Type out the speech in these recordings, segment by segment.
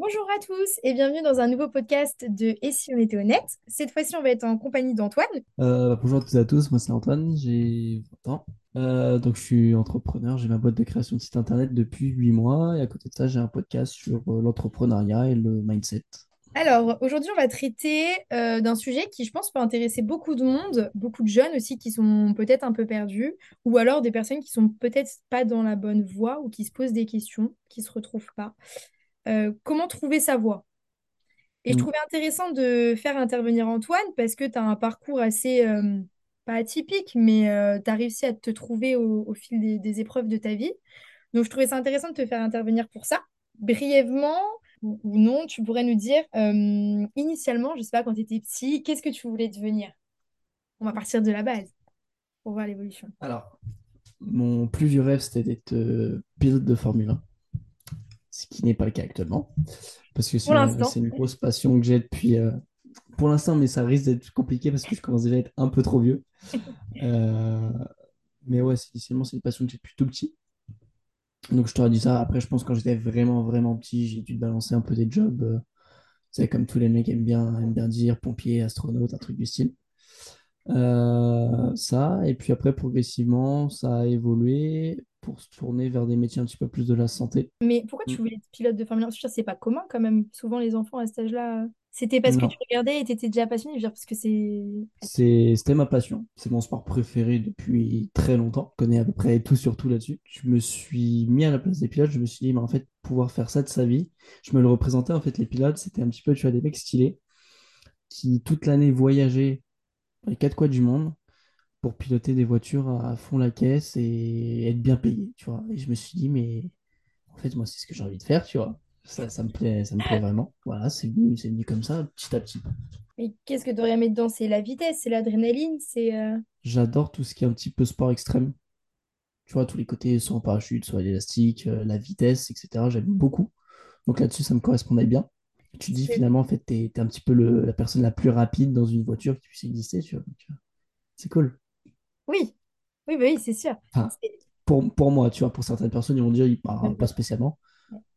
Bonjour à tous et bienvenue dans un nouveau podcast de Et si on était honnête? Cette fois-ci, on va être en compagnie d'Antoine. Euh, bonjour à toutes et à tous, moi c'est Antoine, j'ai 20 ans. Euh, donc je suis entrepreneur, j'ai ma boîte de création de site internet depuis 8 mois et à côté de ça j'ai un podcast sur euh, l'entrepreneuriat et le mindset. Alors, aujourd'hui, on va traiter euh, d'un sujet qui, je pense, peut intéresser beaucoup de monde, beaucoup de jeunes aussi qui sont peut-être un peu perdus, ou alors des personnes qui sont peut-être pas dans la bonne voie ou qui se posent des questions, qui se retrouvent pas. Euh, comment trouver sa voie? Et je Mm. trouvais intéressant de faire intervenir Antoine parce que tu as un parcours assez, euh, pas atypique, mais tu as réussi à te trouver au, au fil des, des épreuves de ta vie. Donc, je trouvais ça intéressant de te faire intervenir pour ça. Brièvement ou, ou non, tu pourrais nous dire, euh, initialement, je sais pas, quand tu étais petit, qu'est-ce que tu voulais devenir? On va partir de la base pour voir l'évolution. Alors, mon plus vieux rêve c'était d'être euh, pilote de Formule 1, ce qui n'est pas le cas actuellement, parce que c'est une, c'est grosse passion que j'ai depuis, euh, pour l'instant, mais ça risque d'être compliqué parce que je commence déjà à être un peu trop vieux. Euh, mais ouais, c'est- initialement c'est une passion que j'ai depuis tout petit. Donc je t'aurais dit ça. Après, je pense que quand j'étais vraiment, vraiment petit, j'ai dû balancer un peu des jobs. euh, tu sais, comme tous les mecs aiment bien, aiment bien dire, pompier, astronaute, un truc du style. Euh, ça, et puis après, progressivement, ça a évolué pour se tourner vers des métiers un petit peu plus de la santé. Mais pourquoi Mm. tu voulais être pilote de Formule 1? Je C'est pas commun quand même. Souvent, les enfants à cet âge-là, c'était parce que tu regardais et tu étais déjà passionné. Je veux dire, parce que c'est. c'est, c'était ma passion. C'est mon sport préféré depuis très longtemps. Je connais à peu près tout sur tout là-dessus. Je me suis mis à la place des pilotes. Je me suis dit, mais en fait, pouvoir faire ça de sa vie, je me le représentais. En fait, les pilotes, c'était un petit peu, tu vois, des mecs stylés qui toute l'année voyageaient les quatre coins du monde pour piloter des voitures à fond la caisse et être bien payé, tu vois. Et je me suis dit, mais en fait, moi, c'est ce que j'ai envie de faire, tu vois. Ça, ça me plaît, ça me plaît vraiment. Voilà, c'est venu, c'est venu comme ça, petit à petit. Mais qu'est-ce que tu aurais aimé dedans? C'est la vitesse, c'est l'adrénaline, c'est. euh, J'adore tout ce qui est un petit peu sport extrême. Tu vois, tous les côtés, soit en parachute, soit l'élastique, euh, la vitesse, etc. J'aime beaucoup. Donc là-dessus, ça me correspondait bien. Tu dis finalement, en fait, t'es, t'es un petit peu le- la personne la plus rapide dans une voiture qui puisse exister, tu vois. Euh, c'est cool. Oui, oui, bah oui, c'est sûr. Enfin, pour, pour moi, tu vois, pour certaines personnes, ils vont dire, ils parlent pas spécialement.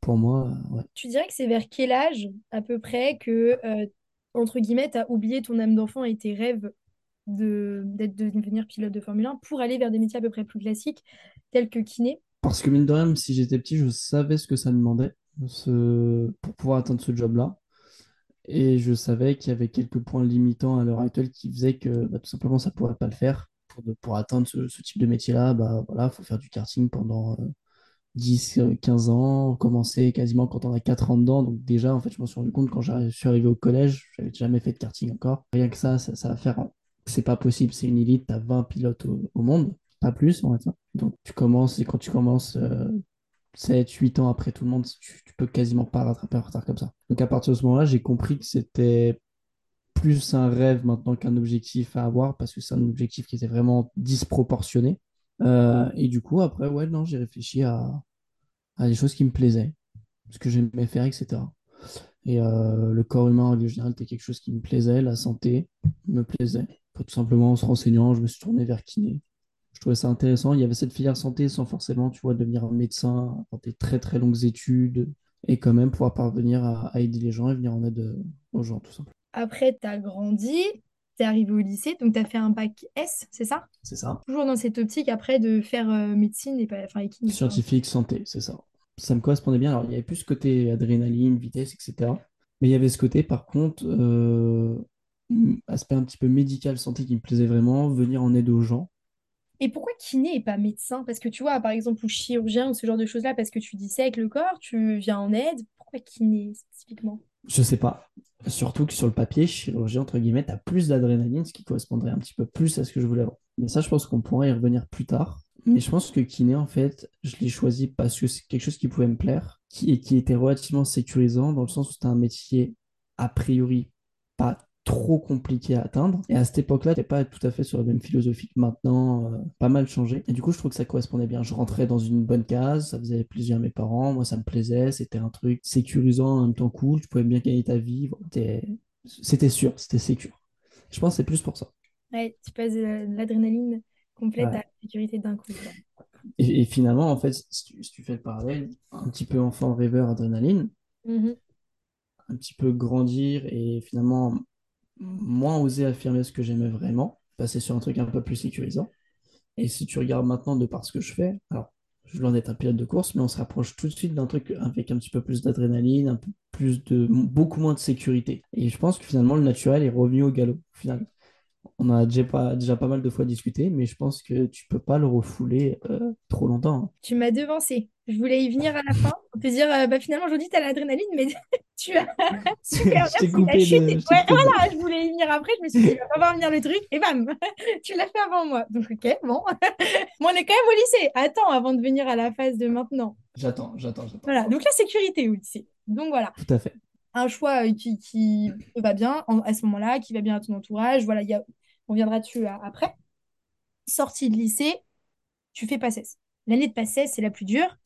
Pour moi, euh, ouais. Tu dirais que c'est vers quel âge, à peu près, que, euh, entre guillemets, tu as oublié ton âme d'enfant et tes rêves de de devenir pilote de Formule 1 pour aller vers des métiers à peu près plus classiques, tels que kiné? Parce que mine de rien, même si j'étais petit, je savais ce que ça demandait pour pouvoir atteindre ce job-là. Et je savais qu'il y avait quelques points limitants à l'heure actuelle qui faisaient que bah, tout simplement ça ne pourrait pas le faire. Pour, pour atteindre ce, type de métier-là, bah, voilà, faut faire du karting pendant euh, 10, euh, 15 ans, commencer quasiment quand on a 4 ans dedans. Donc déjà, en fait, je me suis rendu compte quand je suis arrivé au collège, j'avais jamais fait de karting encore. Rien que ça, ça, ça va faire... C'est pas possible, c'est une élite, tu as 20 pilotes au, monde, pas plus, on va dire. Donc tu commences, et quand tu commences euh, 7, 8 ans après tout le monde, tu, peux quasiment pas rattraper un retard comme ça. Donc à partir de ce moment-là, j'ai compris que c'était plus un rêve maintenant qu'un objectif à avoir, parce que c'est un objectif qui était vraiment disproportionné. Euh, et du coup, après, ouais, non, j'ai réfléchi à, des choses qui me plaisaient, ce que j'aimais faire, etc. Et euh, le corps humain, en règle générale, c'était quelque chose qui me plaisait, la santé me plaisait. Tout simplement, en se renseignant, je me suis tourné vers kiné. Je trouvais ça intéressant. Il y avait cette filière santé sans forcément, tu vois, devenir un médecin, avoir des très très longues études et quand même pouvoir parvenir à, à aider les gens et venir en aide euh, aux gens, tout simplement. Après, tu as grandi, tu es arrivé au lycée, donc tu as fait un bac S, c'est ça? C'est ça. Toujours dans cette optique après de faire euh, médecine et pas, enfin. Scientifique, santé, c'est ça. Ça me correspondait bien. Alors, il y avait plus ce côté adrénaline, vitesse, etc. Mais il y avait ce côté, par contre, euh, aspect un petit peu médical, santé qui me plaisait vraiment, venir en aide aux gens. Et pourquoi kiné et pas médecin? Parce que tu vois, par exemple, ou chirurgien ou ce genre de choses-là, parce que tu dissèques le corps, tu viens en aide. Pourquoi kiné spécifiquement? Je sais pas. Surtout que sur le papier, chirurgien, entre guillemets, t'as plus d'adrénaline, ce qui correspondrait un petit peu plus à ce que je voulais avoir. Mais ça, je pense qu'on pourrait y revenir plus tard. Mais je pense que kiné, en fait, je l'ai choisi parce que c'est quelque chose qui pouvait me plaire, qui, et qui était relativement sécurisant, dans le sens où c'était un métier, a priori, pas trop compliqué à atteindre. Et à cette époque-là, t'es pas tout à fait sur la même philosophie que maintenant, euh, pas mal changé. Et du coup, je trouve que ça correspondait bien. Je rentrais dans une bonne case, ça faisait plaisir à mes parents, moi ça me plaisait, c'était un truc sécurisant, en même temps cool, tu pouvais bien gagner ta vie, voilà. C'était sûr, c'était sécure. Je pense que c'est plus pour ça. Ouais, tu passes de la- de l'adrénaline complète à la sécurité d'un coup. Et, et finalement, en fait, si tu, si tu fais le parallèle, un petit peu enfant rêveur, adrénaline, Mhm. un petit peu grandir et finalement moins oser affirmer ce que j'aimais vraiment, passer sur un truc un peu plus sécurisant. Et si tu regardes maintenant de par ce que je fais, alors je loin d'être un pilote de course, mais on se rapproche tout de suite d'un truc avec un petit peu plus d'adrénaline, un peu beaucoup moins de sécurité. Et je pense que finalement le naturel est revenu au galop. On a déjà pas, déjà mal de fois discuté, mais je pense que tu peux pas le refouler euh, trop longtemps. hein. Tu m'as devancé. Je voulais y venir à la fin. On peut dire, euh, bah, finalement, aujourd'hui, tu as l'adrénaline, mais tu as super Je bien, coupé de- je coupé de- voilà, je voulais y venir après. Je me suis dit, va pas voir venir le truc. Et bam, tu l'as fait avant moi. Donc, ok, bon. Mais on est quand même au lycée. Attends, avant de venir à la phase de maintenant. J'attends, j'attends, j'attends. Voilà, donc la sécurité au lycée. Donc voilà, Tout à fait. un choix euh, qui, qui te va bien en- à ce moment-là, qui va bien à ton entourage. Voilà, il y a, on viendra dessus après. Sortie de lycée, tu fais PACES. L'année de PACES, c'est la plus dure.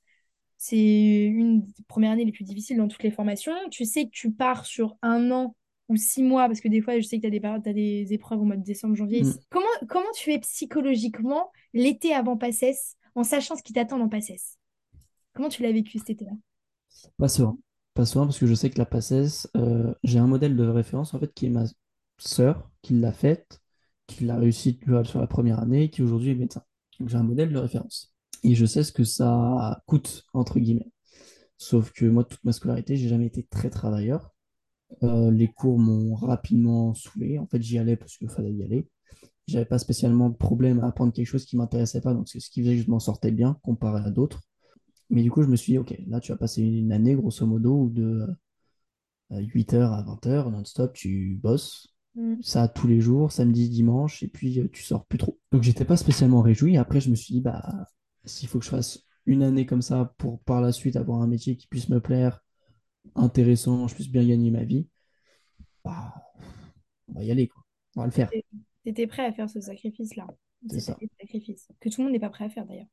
C'est une des premières années les plus difficiles dans toutes les formations. Tu sais que tu pars sur un an ou six mois, parce que des fois, je sais que tu as des, des épreuves au mois de décembre, janvier. Mm. Comment, comment tu es psychologiquement l'été avant PACES, en sachant ce qui t'attend dans PACES? Comment tu l'as vécu cet été-là? Pas serein. Pas serein parce que je sais que la PACES, euh, j'ai un modèle de référence en fait qui est ma sœur, qui l'a faite, qui l'a réussi sur la première année, qui aujourd'hui est médecin. Donc j'ai un modèle de référence. Et je sais ce que ça coûte, entre guillemets. Sauf que moi, toute ma scolarité, j'ai jamais été très travailleur. Euh, les cours m'ont rapidement saoulé. En fait, j'y allais parce qu'il fallait y aller. J'avais pas spécialement de problème à apprendre quelque chose qui m'intéressait pas, donc c'est ce qui faisait que je m'en sortais bien comparé à d'autres. Mais du coup, je me suis dit, ok, là, tu vas passer une année, grosso modo, de 8h à 20h, non-stop, tu bosses. Mm. Ça tous les jours, samedi, dimanche, et puis euh, tu sors plus trop. Donc, j'étais pas spécialement réjoui. Après, je me suis dit, bah, s'il faut que je fasse une année comme ça pour par la suite avoir un métier qui puisse me plaire, intéressant, je puisse bien gagner ma vie, bah, on va y aller, quoi. On va le faire. T'étais prêt à faire ce sacrifice-là. C'est ça. sacrifice. Que tout le monde n'est pas prêt à faire d'ailleurs.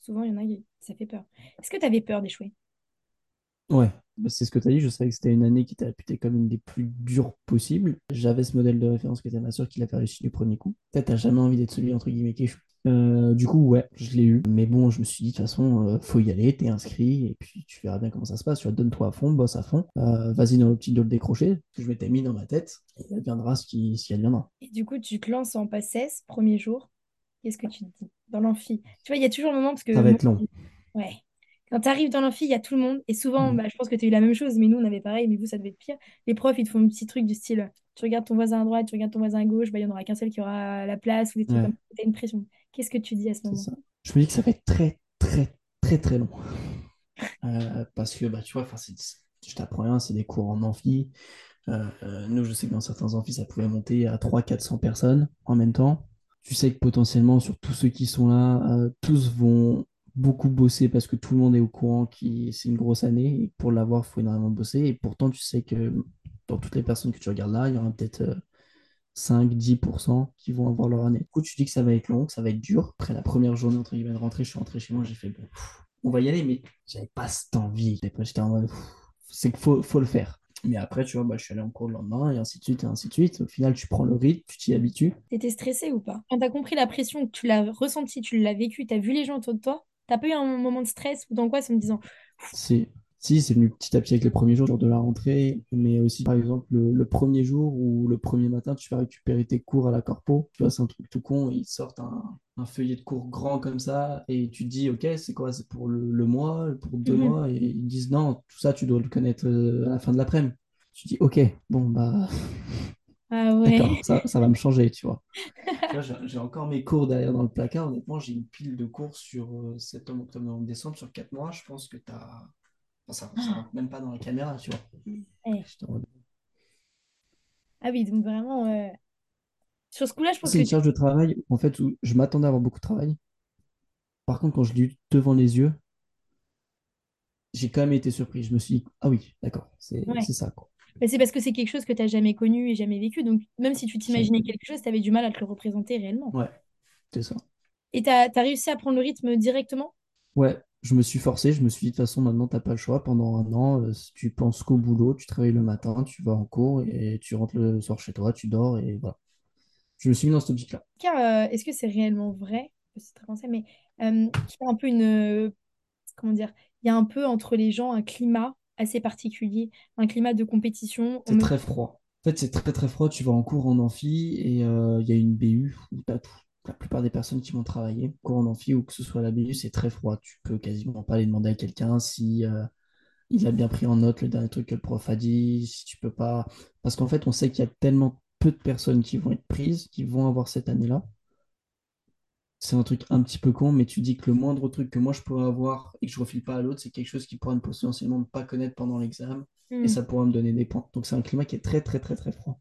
Souvent, il y en a qui ça fait peur. Est-ce que tu avais peur d'échouer? Ouais, bah, c'est ce que tu as dit. Je savais que c'était une année qui était réputée comme une des plus dures possibles. J'avais ce modèle de référence qui était ma soeur qui l'a fait réussir du premier coup. Peut-être t'as jamais envie d'être celui entre guillemets qui échoue. Euh, du coup, ouais, je l'ai eu. Mais bon, je me suis dit, de toute façon, euh, faut y aller, t'es inscrit, et puis tu verras bien comment ça se passe. Tu vois, donne-toi à fond, bosse à fond. Euh, vas-y dans le petit dos décroché, que je m'étais mis dans ma tête, et il adviendra ce qui, ce qui adviendra. Et du coup, tu te lances en PACES, premier jour. Qu'est-ce que tu te dis? Dans l'amphi? Tu vois, il y a toujours le moment parce que Ça va être long. Ouais. Quand tu arrives dans l'amphi, il y a tout le monde. Et souvent, Mm. bah, je pense que tu as eu la même chose, mais nous, on avait pareil, mais vous, ça devait être pire. Les profs, ils te font un petit truc du style tu regardes ton voisin à droite, tu regardes ton voisin à gauche, bah, il n'y en aura qu'un seul qui aura la place ou des trucs Ouais. comme ça. Tu une pression. Qu'est-ce que tu dis à ce moment? ça. Je me dis que ça va être très, très, très, très long. Euh, parce que, bah, tu vois, je t'apprends rien, c'est des cours en amphi. Euh, euh, nous, je sais que dans certains amphis, ça pouvait monter à 300-400 personnes en même temps. Tu sais que potentiellement, sur tous ceux qui sont là, tous vont beaucoup bosser parce que tout le monde est au courant que c'est une grosse année et pour l'avoir, il faut énormément bosser. Et pourtant, tu sais que dans toutes les personnes que tu regardes là, il y aura peut-être euh, 5-10% qui vont avoir leur année. Du coup, tu dis que ça va être long, ça va être dur. Après la première journée, entre guillemets, de rentrée, je suis rentré chez moi, j'ai fait, bon, on va y aller, mais j'avais pas cette envie. J'étais en mode, c'est qu'il faut, faut le faire. Mais après, tu vois, bah, je suis allé en cours le lendemain, et ainsi de suite, et ainsi de suite. Au final, tu prends le rythme, tu t'y habitues. T'étais stressé ou pas? Quand t'as compris la pression, tu l'as ressenti, tu l'as vécu, t'as vu les gens autour de toi, t'as pas eu un moment de stress ou d'angoisse en me disant Si, si c'est venu petit à petit avec les premiers jours de la rentrée, mais aussi, par exemple, le, le premier jour ou le premier matin, tu vas récupérer tes cours à la corpo. Tu vois, c'est un truc tout con, ils sortent un, un feuillet de cours grand comme ça, et tu te dis, OK, c'est quoi? C'est pour le, le mois, pour deux Mhm. mois? Et ils disent, non, tout ça, tu dois le connaître euh, à la fin de l'après-midi. Tu dis, OK, bon, bah, Ah ouais. d'accord, ça, ça va me changer, tu vois. Tu j'ai encore mes cours derrière dans le placard. Honnêtement, j'ai une pile de cours sur euh, septembre, octobre, novembre, décembre, sur 4 mois. Je pense que t'as. Enfin, ça, ça rentre même pas dans la caméra, tu vois. Ouais. Ah oui, donc vraiment, euh, sur ce coup-là, je pense C'est que une charge de travail, en fait, où je m'attendais à avoir beaucoup de travail. Par contre, quand je l'ai eu devant les yeux, j'ai quand même été surpris. Je me suis dit, ah oui, d'accord, c'est Ouais. c'est ça, quoi. Mais c'est parce que c'est quelque chose que tu n'as jamais connu et jamais vécu. Donc, même si tu t'imaginais quelque chose, tu avais du mal à te le représenter réellement. Ouais, c'est ça. Et tu as, réussi à prendre le rythme directement? Ouais, je me suis forcé, je me suis dit, de toute façon, maintenant, t'as pas le choix. Pendant un an, euh, tu penses qu'au boulot, tu travailles le matin, tu vas en cours et tu rentres le soir chez toi, tu dors et voilà. Je me suis mis dans cette optique-là. Car, euh, est-ce que c'est réellement vrai? C'est très français, mais euh, qu'il y a un peu une. comment dire? Il y a un peu entre les gens un climat assez particulier, un climat de compétition. On C'est très froid. En fait, c'est très très froid. Tu vas en cours en amphi et euh, il y a une BU où tout- la plupart des personnes qui vont travailler. Cours en amphi ou que ce soit la BU, c'est très froid. Tu peux quasiment pas aller demander à quelqu'un si euh, il a bien pris en note le dernier truc que le prof a dit, si tu peux pas. Parce qu'en fait, on sait qu'il y a tellement peu de personnes qui vont être prises, qui vont avoir cette année-là. C'est un truc un petit peu con, mais tu dis que le moindre truc que moi je pourrais avoir et que je refile pas à l'autre, c'est quelque chose qui pourrait me potentiellement ne pas connaître pendant l'examen et Hmm. ça pourrait me donner des points. Donc c'est un climat qui est très très très très froid.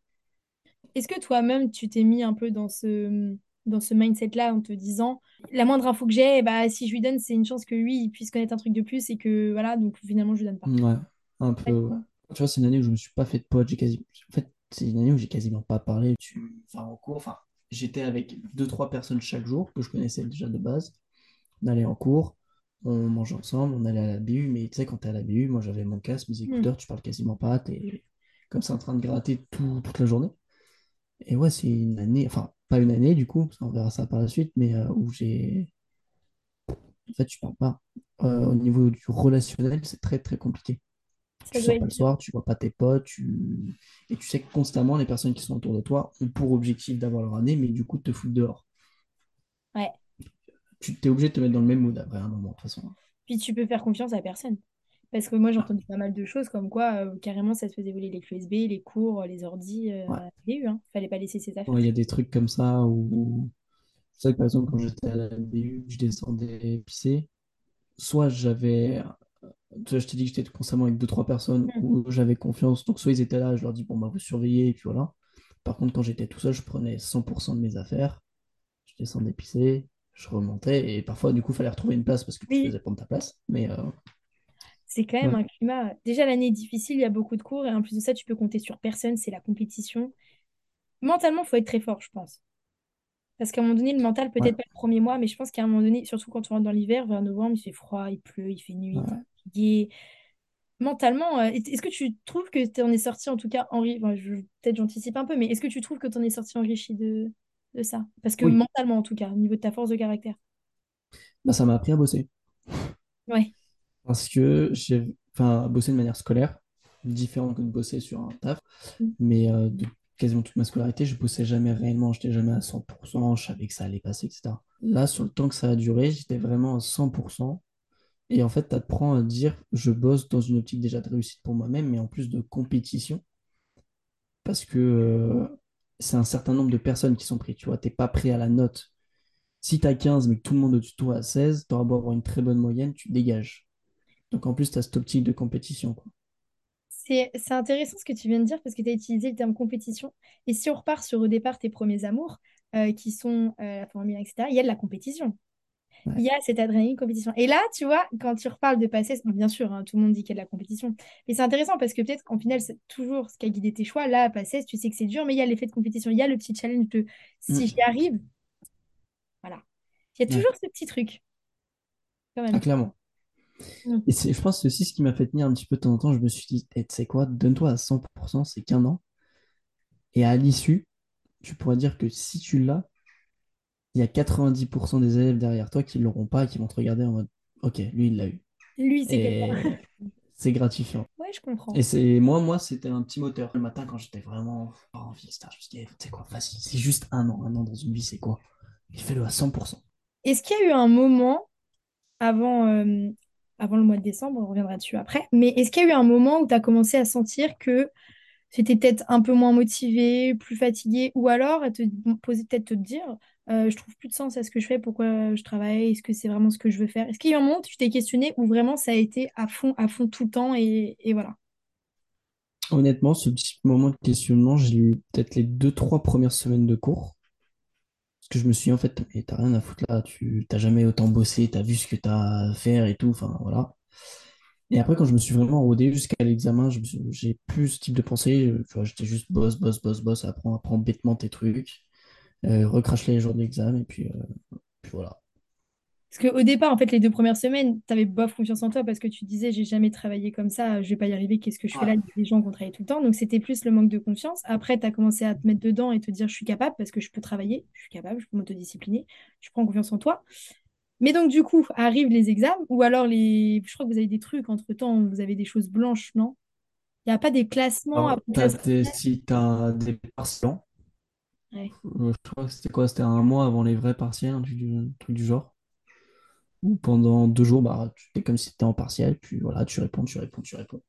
Est-ce que toi-même, tu t'es mis un peu dans ce, dans ce mindset-là en te disant, la moindre info que j'ai, bah, si je lui donne, c'est une chance que lui, il puisse connaître un truc de plus et que, voilà, donc finalement, je lui donne pas. Ouais, un peu, Ouais. Tu vois, c'est une année où je me suis pas fait de potes, j'ai quasi... En fait, c'est une année où j'ai quasiment pas parlé. Tu... Enfin, en cours, enfin, j'étais avec deux, trois personnes chaque jour que je connaissais déjà de base. On allait en cours, on mangeait ensemble, on allait à la BU, mais tu sais, quand t'es à la BU, moi j'avais mon casque, mes Hmm. écouteurs, tu parles quasiment pas, t'es comme ça en train de gratter tout- toute la journée. Et ouais, c'est une année, enfin, pas une année du coup, parce qu'on verra ça par la suite, mais euh, où j'ai. En fait, tu parles pas. Euh, au niveau du relationnel, c'est très très compliqué. Ça Tu sors le soir, tu vois pas tes potes, tu... et tu sais que constamment les personnes qui sont autour de toi ont pour objectif d'avoir leur année, mais du coup te foutre dehors. Ouais. Tu t'es obligé de te mettre dans le même mood après un moment, de toute façon. Puis tu peux faire confiance à personne. Parce que moi, j'ai Ah, entendu pas mal de choses comme quoi, euh, carrément, ça te faisait voler les clés USB, les cours, les ordis, euh, ouais. hein. Fallait pas laisser ses affaires. Ouais, Il y a des trucs comme ça où. C'est vrai que par exemple, quand j'étais à la BU, je descendais pisser. Soit j'avais. Je t'ai dit que j'étais constamment avec deux, trois personnes Hmm. où j'avais confiance. Donc, soit ils étaient là, je leur dis, bon, bah, vous surveillez, et puis voilà. Par contre, quand j'étais tout seul, je prenais 100% de mes affaires. Je descendais pisser, je remontais, et parfois, du coup, il fallait retrouver une place parce que tu Oui, faisais prendre ta place. Mais euh, c'est quand même ouais, un climat. Déjà, l'année est difficile, il y a beaucoup de cours, et en plus de ça, tu peux compter sur personne, c'est la compétition. Mentalement, il faut être très fort, je pense. Parce qu'à un moment donné, le mental, ouais, peut-être pas le premier mois, mais je pense qu'à un moment donné, surtout quand tu rentres dans l'hiver, vers novembre, il fait froid, il pleut, il fait nuit, ouais. fatigué. Mentalement, euh, est- est-ce que tu trouves que tu en es sorti en tout cas enfin, je- peut-être j'anticipe un peu, mais est-ce que tu trouves que tu en es sorti enrichi de, de ça? Parce que Oui, mentalement en tout cas, au niveau de ta force de caractère. bah, ça m'a appris à bosser. Ouais. Parce que j'ai enfin, bossé de manière scolaire, différent que de bosser sur un taf. Mm. Mais euh, de quasiment toute ma scolarité, je bossais jamais réellement, j'étais jamais à 100%, je savais que ça allait passer, etc. Là, sur le temps que ça a duré, j'étais vraiment à 100%. Et en fait, tu apprends à dire, je bosse dans une optique déjà de réussite pour moi-même, mais en plus de compétition, parce que euh, c'est un certain nombre de personnes qui sont prises, tu vois, t'es pas pris à la note. Si tu as 15, mais que tout le monde au-dessus de toi a 16, tu auras beau avoir une très bonne moyenne, tu dégages. Donc en plus, tu as cette optique de compétition, quoi. C'est, c'est intéressant ce que tu viens de dire parce que tu as utilisé le terme compétition. Et si on repart sur au départ tes premiers amours, euh, qui sont euh, la Formule 1, etc., il y a de la compétition. Il y a cette adrénaline compétition. Et là, tu vois, quand tu reparles de bon, bien sûr, hein, tout le monde dit qu'il y a de la compétition. Mais c'est intéressant parce que peut-être qu'en final, c'est toujours ce qui a guidé tes choix. Là, à tu sais que c'est dur, mais il y a l'effet de compétition. Il y a le petit challenge de si j'y Mm. arrive, voilà. Il y a Ouais. toujours ce petit truc, quand Ah, même. clairement. Mm. Et c'est, je pense que c'est aussi ce qui m'a fait tenir un petit peu de temps en temps. Je me suis dit, Eh, tu sais quoi, donne-toi à 100%, c'est qu'un an. Et à l'issue, tu pourrais dire que si tu l'as, il y a 90% des élèves derrière toi qui ne l'auront pas et qui vont te regarder en mode, ok, lui, il l'a eu. Lui, c'est quelqu'un. C'est gratifiant. Ouais, je comprends. Et c'est moi, moi, c'était un petit moteur. Le matin, quand j'étais vraiment pas envie, etc., je me suis dit, tu sais quoi, facile, c'est juste un an. Un an dans une vie, c'est quoi? Et fais-le à 100%. Est-ce qu'il y a eu un moment avant, euh, avant le mois de décembre, on reviendra dessus après, mais est-ce qu'il y a eu un moment où tu as commencé à sentir que c'était peut-être un peu moins motivé, plus fatigué, ou alors à te poser peut-être te dire, euh, je trouve plus de sens à ce que je fais, pourquoi je travaille, est-ce que c'est vraiment ce que je veux faire? Est-ce qu'il y a eu un moment où tu t'es questionné où vraiment ça a été à fond, à fond tout le temps et, voilà? Honnêtement, ce petit moment de questionnement, j'ai eu peut-être les deux, trois premières semaines de cours. Parce que je me suis dit, en fait, t'as rien à foutre là, tu t'as jamais autant bossé, t'as vu ce que t'as à faire et tout, enfin voilà. Et après, quand je me suis vraiment rodé jusqu'à l'examen, j'ai plus ce type de pensée. j'étais juste boss, boss, boss, boss, apprends, apprends bêtement tes trucs, euh, recrache les jours d'examen, et puis, euh, puis voilà. Parce qu'au départ, en fait, les deux premières semaines, tu avais bof confiance en toi parce que tu disais, j'ai jamais travaillé comme ça, je vais pas y arriver, qu'est-ce que je fais là? Il y a des gens qui ont travaillé tout le temps. Donc, c'était plus le manque de confiance. Après, tu as commencé à te mettre dedans et te dire, je suis capable parce que je peux travailler, je suis capable, je peux m'autodiscipliner, je prends confiance en toi. Mais donc, du coup, arrivent les examens, ou alors les... Je crois que vous avez des trucs entre-temps, vous avez des choses blanches, non? Il n'y a pas des classements Alors, classement des, final si tu as des partiels, Ouais. euh, je crois que c'était quoi? C'était un mois avant les vrais partiels, un truc du, un truc du genre. Pendant deux jours, bah, tu es comme si tu étais en partiel, puis voilà, tu réponds, tu réponds, tu réponds.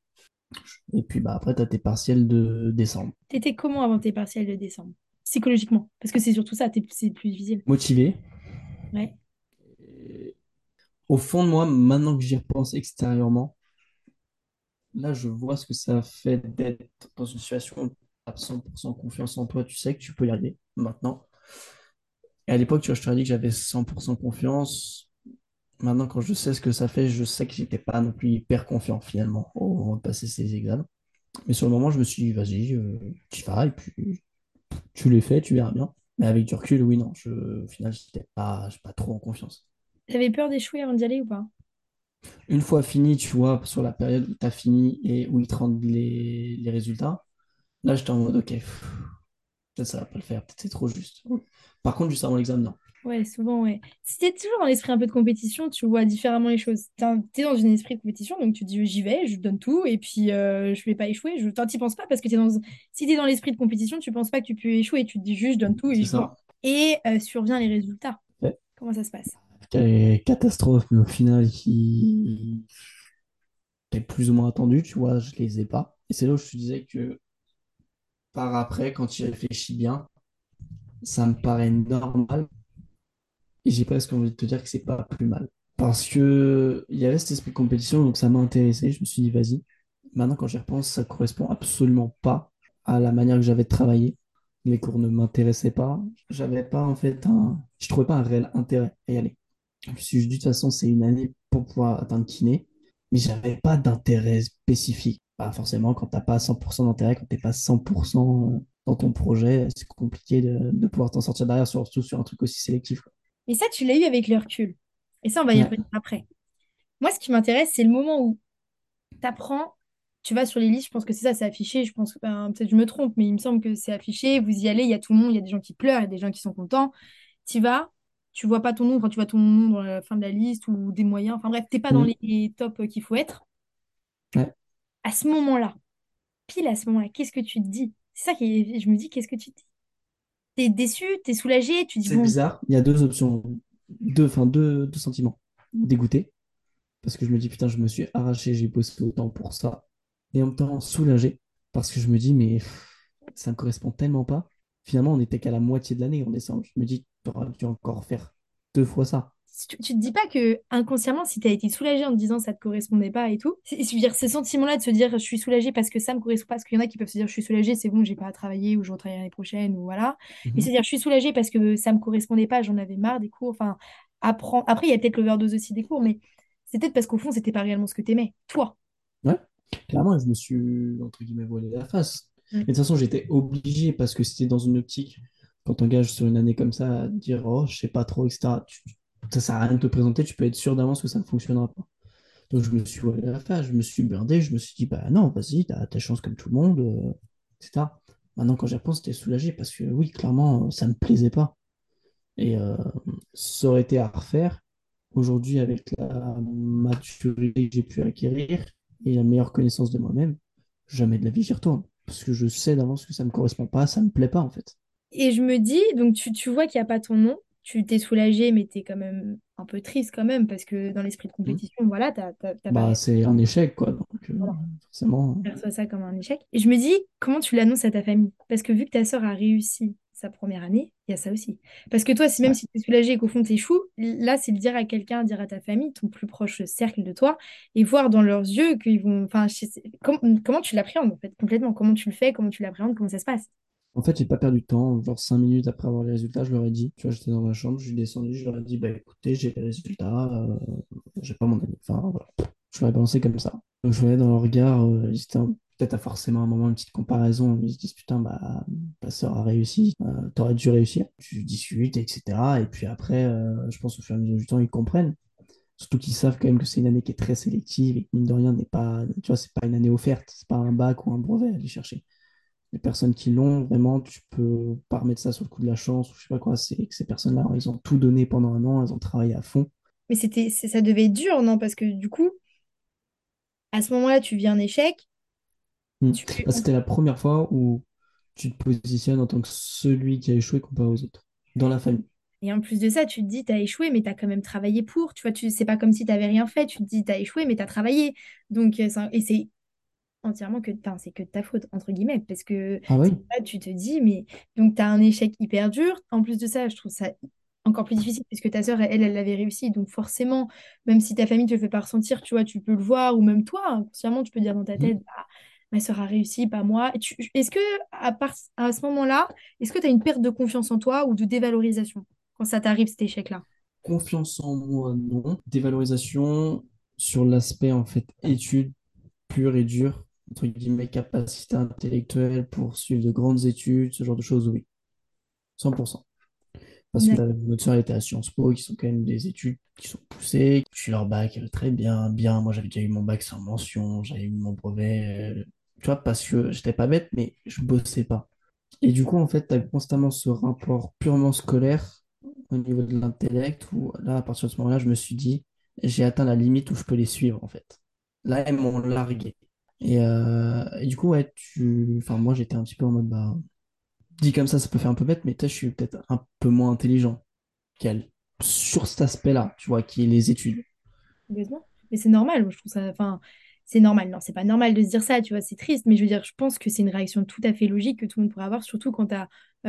Et puis bah, après, tu as tes partiels de décembre. T'étais comment avant tes partiels de décembre? Psychologiquement? Parce que c'est surtout ça, c'est plus difficile. Motivé. Ouais. Et au fond de moi, maintenant que j'y repense extérieurement, là, je vois ce que ça fait d'être dans une situation où tu as 100% confiance en toi, tu sais que tu peux y arriver maintenant. Et à l'époque, tu vois, je te dit que j'avais 100% confiance. Maintenant, quand je sais ce que ça fait, je sais que j'étais pas non plus hyper confiant finalement au moment de passer ces examens. Mais sur le moment, je me suis dit, vas-y, euh, tu vas, et puis tu les fais, tu verras bien. Mais avec du recul, oui, non, je, au final, j'étais pas, pas trop en confiance. T'avais peur d'échouer avant d'y aller ou pas? Une fois fini, tu vois, sur la période où tu as fini et où ils te rendent les, les résultats, là, j'étais en mode, ok, peut-être ça va pas le faire, peut-être c'est trop juste. Par contre, juste avant l'examen, non. Ouais, souvent, ouais. Si t'es toujours dans l'esprit un peu de compétition, tu vois différemment les choses. T'es t'es dans un esprit de compétition, donc tu te dis j'y vais, je donne tout, et puis euh, je vais pas échouer. Je... T'y penses pas parce que t'es dans... si t'es dans l'esprit de compétition, tu penses pas que tu peux échouer, tu te dis juste je donne tout et je. Et euh, survient les résultats. Ouais. Comment ça se passe? Catastrophe, mais au final, qui est plus ou moins attendu, tu vois, je les ai pas. Et c'est là où je te disais que par après, quand tu réfléchis bien, ça me paraît normal j'ai presque envie de te dire que c'est pas plus mal. Parce que il y avait cet esprit de compétition, donc ça m'a intéressé. Je me suis dit, vas-y. Maintenant, quand j'y repense, ça correspond absolument pas à la manière que j'avais de travailler. Les cours ne m'intéressaient pas. J'avais pas, en fait, un. Je trouvais pas un réel intérêt à y aller. Je me suis dit, de toute façon, c'est une année pour pouvoir atteindre kiné, mais j'avais pas d'intérêt spécifique. Pas forcément, quand t'as pas 100% d'intérêt, quand t'es pas 100% dans ton projet, c'est compliqué de, de pouvoir t'en sortir derrière, surtout sur un truc aussi sélectif. Mais ça, tu l'as eu avec le recul. Et ça, on va y Ouais, revenir après. Moi, ce qui m'intéresse, c'est le moment où t'apprends, tu vas sur les listes, je pense que c'est ça, c'est affiché, je pense que ben, peut-être je me trompe, mais il me semble que c'est affiché, vous y allez, il y a tout le monde, il y a des gens qui pleurent, il y a des gens qui sont contents. Tu vas, tu vois pas ton nom, enfin tu vois ton nom dans la fin de la liste ou des moyens, enfin bref, t'es pas dans les tops qu'il faut être. ouais. À ce moment-là, pile à ce moment-là, qu'est-ce que tu te dis? C'est ça qui je me dis, qu'est-ce que tu te dis? T'es déçu, t'es soulagé, tu dis C'est bon, bizarre. Il y a deux options, deux, enfin, deux, deux sentiments. Dégoûté, parce que je me dis, putain, je me suis arraché, j'ai bossé autant pour ça. Et en même temps, soulagé, parce que je me dis, mais ça ne correspond tellement pas. Finalement, on n'était qu'à la moitié de l'année en décembre. Je me dis, tu aurais dû encore faire deux fois ça. Tu, tu te dis pas que inconsciemment, si tu as été soulagé en te disant ça te correspondait pas et tout, c'est- je veux dire, ce sentiment-là de se dire je suis soulagé parce que ça me correspond pas, parce qu'il y en a qui peuvent se dire je suis soulagé, c'est bon, j'ai pas à travailler ou je retravaille l'année prochaine ou voilà. Mais Mhm. c'est dire je suis soulagé parce que ça me correspondait pas, j'en avais marre des cours. Enfin, apprendre. Après, il y a peut-être l'overdose aussi des cours, mais c'est peut-être parce qu'au fond, c'était pas réellement ce que t'aimais, toi. Ouais, clairement, je me suis, entre guillemets, voilé la face. Mais Mm. de toute façon, j'étais obligé parce que c'était dans une optique, quand tu engages sur une année comme ça, à dire, oh, je sais pas trop, etc. Tu- ça sert à rien de te présenter, tu peux être sûr d'avance que ça ne fonctionnera pas. Donc, je me suis voilé la face, je me suis blindé, je me suis dit, bah non, vas-y, t'as ta chance comme tout le monde, euh, etc. Maintenant, quand j'y repense, j'étais soulagé parce que, oui, clairement, ça ne me plaisait pas. Et euh, ça aurait été à refaire. Aujourd'hui, avec la maturité que j'ai pu acquérir et la meilleure connaissance de moi-même, jamais de la vie j'y retourne. Parce que je sais d'avance que ça ne me correspond pas, ça ne me plaît pas en fait. Et je me dis, donc tu, tu vois qu'il n'y a pas ton nom, tu t'es soulagé, mais t'es quand même un peu triste quand même, parce que dans l'esprit de Hmm. compétition, voilà, t'as, t'as, t'as pas Bah, c'est un échec, quoi. Donc, euh, Voilà. forcément. Je perçois ça comme un échec. Et je me dis, comment tu l'annonces à ta famille? Parce que vu que ta sœur a réussi sa première année, il y a ça aussi. Parce que toi, si même ouais. si tu es soulagé et qu'au fond tu échoues, là, c'est le dire à quelqu'un, dire à ta famille, ton plus proche cercle de toi, et voir dans leurs yeux qu'ils vont. Enfin, je sais- com- comment tu l'appréhendes en fait, complètement? Comment tu le fais? Comment tu l'appréhendes? Comment ça se passe? En fait, j'ai pas perdu de temps. Genre, cinq minutes après avoir les résultats, je leur ai dit. Tu vois, j'étais dans ma chambre, je suis descendu, je leur ai dit, bah écoutez, j'ai les résultats, euh, j'ai pas mon année. Enfin, voilà. Je leur ai balancé comme ça. Donc, je voyais dans leur regard, euh, peut-être à forcément un moment une petite comparaison. Ils se disent, putain, bah, ta soeur a réussi, euh, t'aurais dû réussir. Tu discutes, etc. Et puis après, euh, je pense au fur et à mesure du temps, ils comprennent. Surtout qu'ils savent quand même que c'est une année qui est très sélective et que, mine de rien, n'est pas, tu vois, c'est pas une année offerte. C'est pas un bac ou un brevet à aller chercher les personnes qui l'ont, vraiment, tu peux pas remettre ça sur le coup de la chance ou je sais pas quoi. C'est que ces personnes-là, ils ont tout donné pendant un an, elles ont travaillé à fond. Mais c'était, ça devait être dur, non? Parce que du coup, à ce moment-là, tu vis un échec. Hmm. Tu... C'était la première fois où tu te positionnes en tant que celui qui a échoué comparé aux autres, dans la famille. Et en plus de ça, tu te dis, tu as échoué, mais tu as quand même travaillé pour. Tu vois, tu, c'est pas comme si tu n'avais rien fait. Tu te dis, tu as échoué, mais tu as travaillé. Donc, euh, et c'est entièrement que, c'est que de ta faute, entre guillemets. Parce que Ah oui? là, tu te dis, mais donc tu as un échec hyper dur. En plus de ça, je trouve ça encore plus difficile puisque ta sœur, elle, elle l'avait réussi. Donc, forcément, même si ta famille te le fait pas ressentir, tu vois, tu peux le voir, ou même toi, inconsciemment, tu peux dire dans ta tête, bah, ma sœur a réussi, pas moi. Est-ce que, à part, à ce moment-là, est-ce que tu as une perte de confiance en toi ou de dévalorisation quand ça t'arrive, cet échec-là? Confiance en moi, non. Dévalorisation sur l'aspect en fait études pures et dures, entre guillemets, capacité intellectuelle pour suivre de grandes études, ce genre de choses, oui, 100%. Parce que notre soeur était à Sciences Po, qui sont quand même des études qui sont poussées. Je suis leur bac, très bien, bien. Moi, j'avais déjà eu mon bac sans mention, j'avais eu mon brevet. euh, tu vois, parce que j'étais pas bête, mais je bossais pas. Et du coup, en fait, tu as constamment ce rapport purement scolaire au niveau de l'intellect, où là, à partir de ce moment-là, je me suis dit, j'ai atteint la limite où je peux les suivre, en fait. Là, elles m'ont largué. Et, euh, et du coup, ouais, tu... enfin, moi, j'étais un petit peu en mode, bah, dit comme ça, ça peut faire un peu bête, mais je suis peut-être un peu moins intelligent qu'elle sur cet aspect-là, tu vois, qui est les études. Mais c'est normal, je trouve ça. Enfin, c'est normal. Non, c'est pas normal de se dire ça, tu vois, c'est triste. Mais je veux dire, je pense que c'est une réaction tout à fait logique que tout le monde pourrait avoir, surtout quand tu as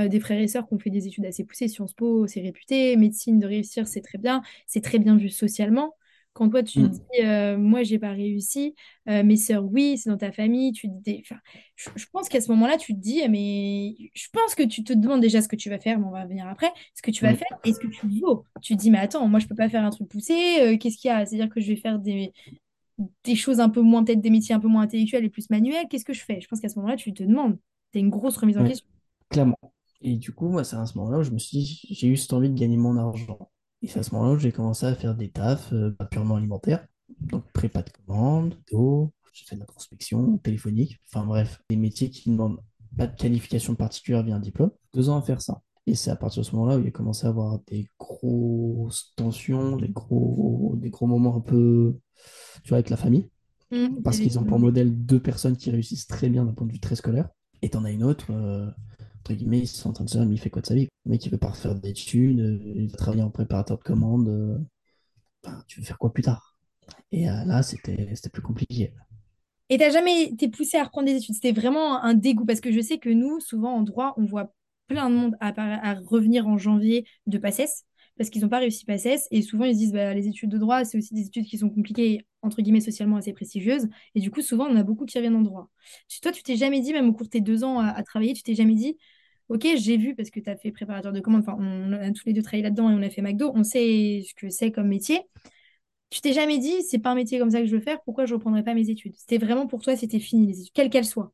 des frères et sœurs qui ont fait des études assez poussées. Sciences Po, c'est réputé. Médecine, de réussir, c'est très bien. C'est très bien vu socialement. Quand toi, tu te dis, Mm. euh, moi, j'ai pas réussi, euh, mes sœurs, oui, c'est dans ta famille, tu dis, enfin, je, je pense qu'à ce moment-là, tu te dis, eh, mais je pense que tu te demandes déjà ce que tu vas faire, mais on va revenir après, ce que tu vas Oui, faire et ce que tu vaux. Tu te dis, mais attends, moi, je peux pas faire un truc poussé, euh, qu'est-ce qu'il y a? C'est-à-dire que je vais faire des, des choses un peu moins, peut-être des métiers un peu moins intellectuels et plus manuels, qu'est-ce que je fais? Je pense qu'à ce moment-là, tu te demandes. Tu une grosse remise en question. clairement. Et du coup, moi, c'est à ce moment-là où je me suis dit, j'ai eu cette envie de gagner mon argent. Et c'est à ce moment-là où j'ai commencé à faire des tafs euh, pas purement alimentaires. Donc, prépa de commande, d'eau, j'ai fait de la prospection téléphonique. Enfin bref, des métiers qui ne demandent pas de qualification particulière via un diplôme. Deux ans à faire ça. Et c'est à partir de ce moment-là où il a commencé à avoir des grosses tensions, des gros, des gros moments un peu, tu vois, avec la famille. Mmh, parce qu'ils ont pour modèle deux personnes qui réussissent très bien d'un point de vue très scolaire. Et t'en as une autre, euh, guillemets, ils sont en train de se dire, mais il fait quoi de sa vie? Mec, il veut pas refaire d'études, euh, il va travailler en préparateur de commande. euh, enfin, tu veux faire quoi plus tard? Et euh, là, c'était plus compliqué. Et t'as jamais été poussé à reprendre des études? C'était vraiment un dégoût parce que je sais que nous, souvent en droit, on voit plein de monde à revenir en janvier de PACES parce qu'ils n'ont pas réussi PACES. Et souvent, ils se disent bah, les études de droit, c'est aussi des études qui sont compliquées, entre guillemets, socialement assez prestigieuses. Et du coup, souvent, on a beaucoup qui reviennent en droit. Tu- Toi, tu t'es jamais dit, même au cours de tes deux ans à, à travailler, tu t'es jamais dit, OK, j'ai vu parce que tu as fait préparateur de commande, enfin, on a tous les deux travaillé là-dedans et on a fait McDo, on sait ce que c'est comme métier. Tu t'es jamais dit, c'est pas un métier comme ça que je veux faire, pourquoi je reprendrais pas mes études? C'était vraiment pour toi, c'était fini, les études, quelles qu'elles soient.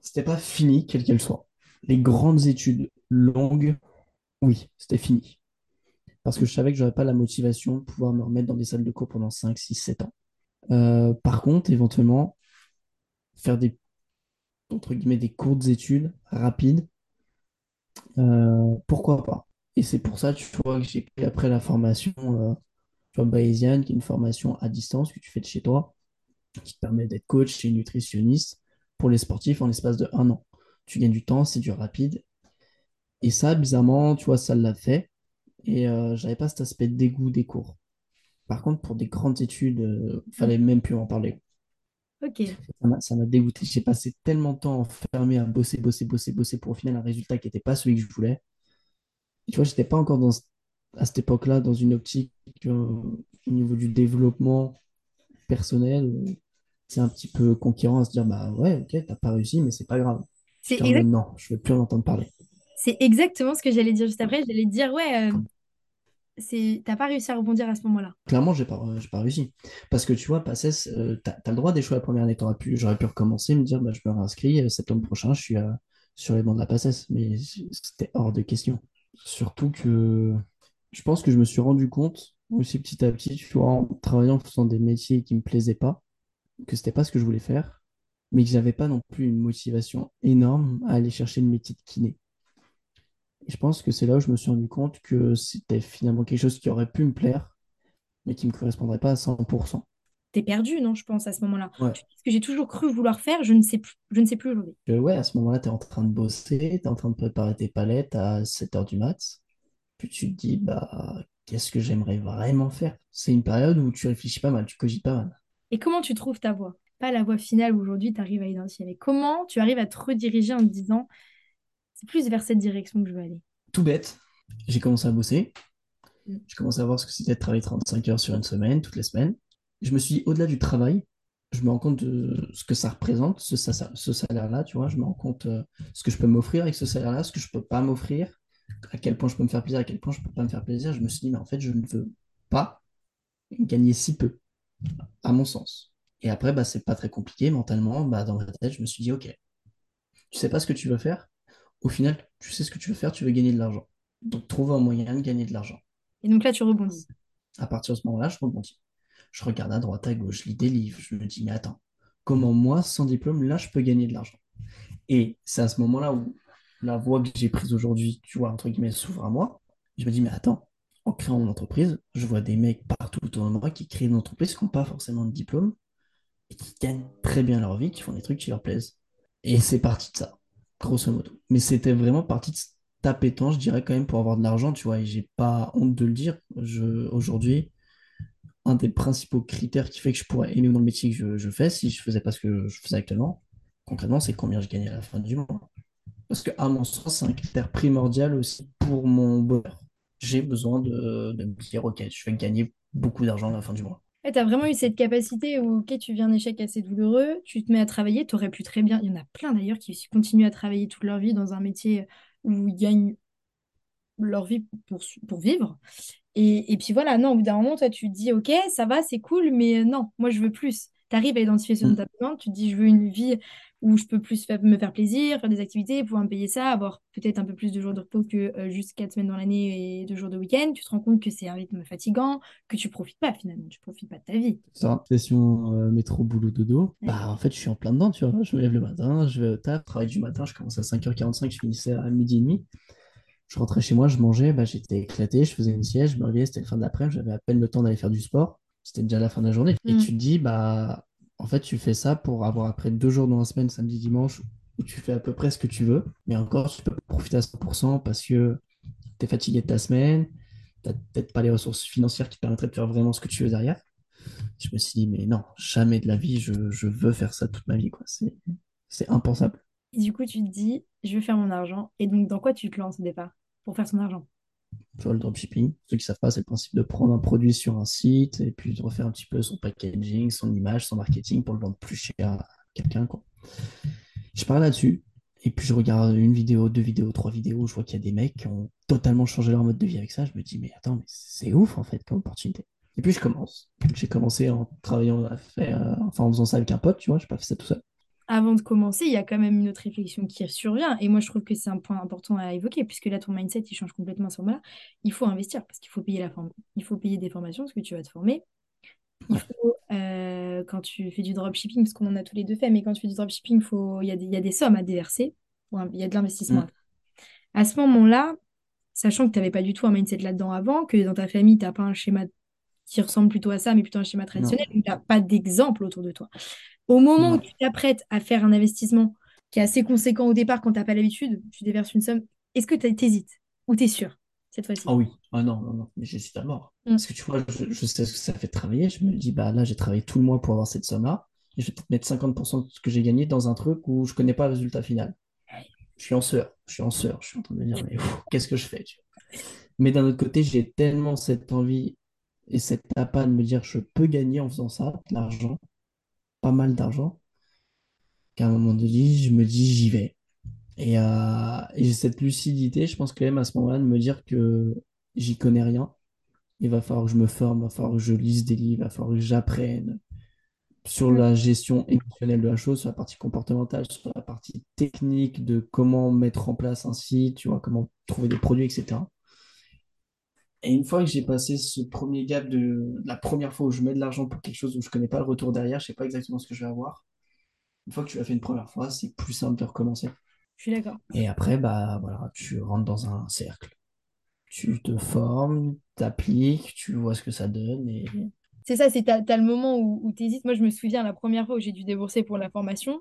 C'était pas fini, quelle qu'elle soit. Les grandes études longues, oui, c'était fini. Parce que je savais que j'aurais pas la motivation de pouvoir me remettre dans des salles de cours pendant 5, 6, 7 ans. Euh, par contre, éventuellement, faire des, entre guillemets, des courtes études rapides, Euh, pourquoi pas? Et c'est pour ça, tu vois, que j'ai pris après la formation euh, tu bayésienne, qui est une formation à distance que tu fais de chez toi, qui te permet d'être coach et nutritionniste pour les sportifs en l'espace de un an. Tu gagnes du temps, c'est du rapide. Et ça, bizarrement, tu vois, ça l'a fait. Et euh, j'avais pas cet aspect de dégoût des cours. Par contre, pour des grandes études, euh, Mm. fallait même plus en parler. Ok. Ça m'a dégoûté. J'ai passé tellement de temps enfermé à bosser, bosser, bosser, bosser pour au final un résultat qui n'était pas celui que je voulais. tu vois, j'étais pas encore dans, à cette époque-là dans une optique euh, au niveau du développement personnel. euh, C'est un petit peu conquérant à se dire, bah ouais, ok, t'as pas réussi, mais c'est pas grave. C'est exact- non, je veux plus en entendre parler. c'est exactement ce que j'allais dire juste après. J'allais dire, ouais, euh, t'as pas réussi à rebondir à ce moment-là. Clairement, j'ai pas, j'ai pas réussi. Parce que tu vois, PACES, euh, t'as, t'as le droit d'échouer la première année. Pu, j'aurais pu recommencer, me dire, bah, je me réinscris, euh, septembre prochain, je suis euh, sur les bancs de la PACES. Mais c'était hors de question. Surtout que je pense que je me suis rendu compte aussi petit à petit, tu vois, en travaillant, en faisant des métiers qui me plaisaient pas, que c'était pas ce que je voulais faire, mais que j'avais pas non plus une motivation énorme à aller chercher le métier de kiné. Et je pense que c'est là où je me suis rendu compte que c'était finalement quelque chose qui aurait pu me plaire, mais qui ne me correspondraient pas à 100%. T'es perdu, non, je pense, à ce moment-là. Ouais. Ce que j'ai toujours cru vouloir faire, je ne sais plus, je ne sais plus aujourd'hui. Ouais, à ce moment-là, tu es en train de bosser, tu es en train de préparer tes palettes à 7h du mat. Puis tu te dis, bah, qu'est-ce que j'aimerais vraiment faire? C'est une période où tu réfléchis pas mal, tu cogites pas mal. Et comment tu trouves ta voie? Pas la voie finale où aujourd'hui tu arrives à identifier, mais comment tu arrives à te rediriger en te disant, c'est plus vers cette direction que je veux aller. Tout bête, j'ai commencé à bosser. Mm. J'ai commencé à voir ce que c'était de travailler 35 heures sur une semaine, toutes les semaines. Je me suis dit, au-delà du travail, je me rends compte de ce que ça représente, ce, salaire-là, tu vois. Je me rends compte euh, ce que je peux m'offrir avec ce salaire-là, ce que je peux pas m'offrir, à quel point je peux me faire plaisir, à quel point je peux pas me faire plaisir. Je me suis dit, mais en fait, je ne veux pas gagner si peu, à mon sens. Et après, bah, c'est pas très compliqué mentalement. Bah, dans ma tête, je me suis dit, ok, tu sais pas ce que tu veux faire. Au final, tu sais ce que tu veux faire, tu veux gagner de l'argent. Donc, trouve un moyen de gagner de l'argent. Et donc là, tu rebondis. À partir de ce moment-là, je rebondis. Je regarde à droite, à gauche, je lis des livres, je me dis, mais attends, comment moi, sans diplôme, là, je peux gagner de l'argent? Et c'est à ce moment-là où la voie que j'ai prise aujourd'hui, tu vois, entre guillemets, s'ouvre à moi. Je me dis, mais attends, en créant mon entreprise, je vois des mecs partout autour de moi qui créent une entreprise qui n'ont pas forcément de diplôme et qui gagnent très bien leur vie, qui font des trucs qui leur plaisent. Et c'est parti de ça, grosso modo. Mais c'était vraiment parti de cet appétence, je dirais quand même, pour avoir de l'argent, tu vois, et j'ai pas honte de le dire. Je, aujourd'hui, un des principaux critères qui fait que je pourrais aimer dans le métier que je, fais, si je faisais pas ce que je faisais actuellement, concrètement, c'est combien je gagnais à la fin du mois. Parce que, à mon sens, c'est un critère primordial aussi pour mon bonheur. J'ai besoin de me dire, OK, je vais gagner beaucoup d'argent à la fin du mois. Tu as vraiment eu cette capacité où, ok, tu vis un échec assez douloureux, tu te mets à travailler, tu aurais pu très bien. Il y en a plein d'ailleurs qui continuent à travailler toute leur vie dans un métier où ils gagnent leur vie pour, pour vivre. Et, et puis voilà, non, au bout d'un moment, toi, tu te dis, ok, ça va, c'est cool, mais euh, non, moi, je veux plus. Tu arrives à identifier ce dont Mm. tu as besoin, tu te dis, je veux une vie où je peux plus faire- me faire plaisir, faire des activités, pouvoir me payer ça, avoir peut-être un peu plus de jours de repos que euh, juste 4 semaines dans l'année et 2 jours de week-end. Tu te rends compte que c'est un rythme fatigant, que tu profites pas finalement, tu profites pas de ta vie. Ça, session euh, métro, boulot, dodo. Ouais. Bah, en fait, je suis en plein dedans, tu vois. Je me lève le matin, je vais au taf, travail du matin, je commence à 5h45, je finissais à midi et demi. Je rentrais chez moi, je mangeais, bah, j'étais éclaté, je faisais une sieste, je me réveillais, c'était la fin de l'après-midi, j'avais à peine le temps d'aller faire du sport. C'était déjà la fin de la journée. Et Mm. tu te dis, bah, en fait, tu fais ça pour avoir après deux jours dans la semaine, samedi, dimanche, où tu fais à peu près ce que tu veux. Mais encore, tu peux profiter à 100% parce que tu es fatigué de ta semaine, tu peut-être pas les ressources financières qui te permettraient de faire vraiment ce que tu veux derrière. Je me suis dit, mais non, jamais de la vie, je, je veux faire ça toute ma vie, quoi. C'est, c'est impensable. Et du coup, tu te dis, je veux faire mon argent. Et donc, dans quoi tu te lances au départ pour faire son argent? Le dropshipping, ceux qui savent pas, c'est le principe de prendre un produit sur un site et puis de refaire un petit peu son packaging, son image, son marketing pour le vendre plus cher à quelqu'un, quoi. Je parle là-dessus et puis je regarde une vidéo, deux vidéos, trois vidéos, je vois qu'il y a des mecs qui ont totalement changé leur mode de vie avec ça. Je me dis, mais attends, mais c'est ouf en fait comme opportunité. Et puis je commence. J'ai commencé en travaillant à faire, euh, enfin en faisant ça avec un pote, tu vois, je pas fait ça tout seul. Avant de commencer, il y a quand même une autre réflexion qui survient. Et moi, je trouve que c'est un point important à évoquer, puisque là, ton mindset, il change complètement à ce moment-là. Il faut investir, parce qu'il faut payer la forme. Il faut payer des formations, parce que tu vas te former. Il faut, euh, quand tu fais du dropshipping, parce qu'on en a tous les deux fait, mais quand tu fais du dropshipping, faut, il y a des, il y a des sommes à déverser. Il y a de l'investissement. à ce moment-là, sachant que tu n'avais pas du tout un mindset là-dedans avant, que dans ta famille, tu n'as pas un schéma qui ressemble plutôt à ça, mais plutôt un schéma traditionnel, tu n'as pas d'exemple autour de toi. Au moment où tu t'apprêtes à faire un investissement qui est assez conséquent au départ quand tu n'as pas l'habitude, tu déverses une somme, est-ce que tu hésites ou tu es sûr cette fois-ci? Ah oui, ah non, non, non, mais j'hésite à mort. Mm. Parce que tu vois, je, je sais ce que ça fait de travailler. Je me dis, bah là, j'ai travaillé tout le mois pour avoir cette somme-là. Et je vais peut-être mettre 50% de ce que j'ai gagné dans un truc où je connais pas le résultat final. Je suis en sueur, je suis en sueur, je suis en train de me dire, mais qu'est-ce que je fais? Mais d'un autre côté, j'ai tellement cette envie et cette appât de me dire, je peux gagner en faisant ça, de l'argent, pas mal d'argent, qu'à un moment donné, je me dis, j'y vais. Et, euh, et j'ai cette lucidité, je pense quand même à ce moment-là, de me dire que j'y connais rien. Il va falloir que je me forme, il va falloir que je lise des livres, il va falloir que j'apprenne sur la gestion émotionnelle de la chose, sur la partie comportementale, sur la partie technique de comment mettre en place un site, tu vois, comment trouver des produits, etc. Et une fois que j'ai passé ce premier gap de la première fois où je mets de l'argent pour quelque chose où je connais pas le retour derrière, je sais pas exactement ce que je vais avoir. Une fois que tu l'as fait une première fois, c'est plus simple de recommencer. Je suis d'accord. Et après, bah voilà, tu rentres dans un cercle. tu te formes, t'appliques, tu vois ce que ça donne et C'est ça, c'est t'as, t'as le moment où, où tu hésites. Moi, je me souviens la première fois où j'ai dû débourser pour la formation.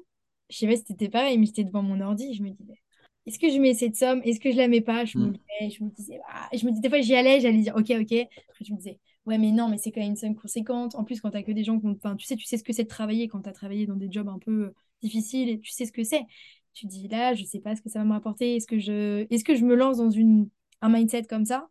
Je sais pas si c'était pareil, mais j'étais devant mon ordi. Je me disais, est-ce que je mets cette somme? Est-ce que je la mets pas? Je me Mm. je me disais, ah. Je me dis, des fois, j'y allais, j'allais dire, ok, ok. Après, je me disais, ouais, mais non, mais c'est quand même une somme conséquente. En plus, quand t'as que des gens qui ont- Enfin, tu sais, tu sais ce que c'est de travailler quand t'as travaillé dans des jobs un peu euh, difficiles et tu sais ce que c'est. Tu te dis, là, je sais pas ce que ça va me rapporter. Est-ce que je, est-ce que je me lance dans une... un mindset comme ça?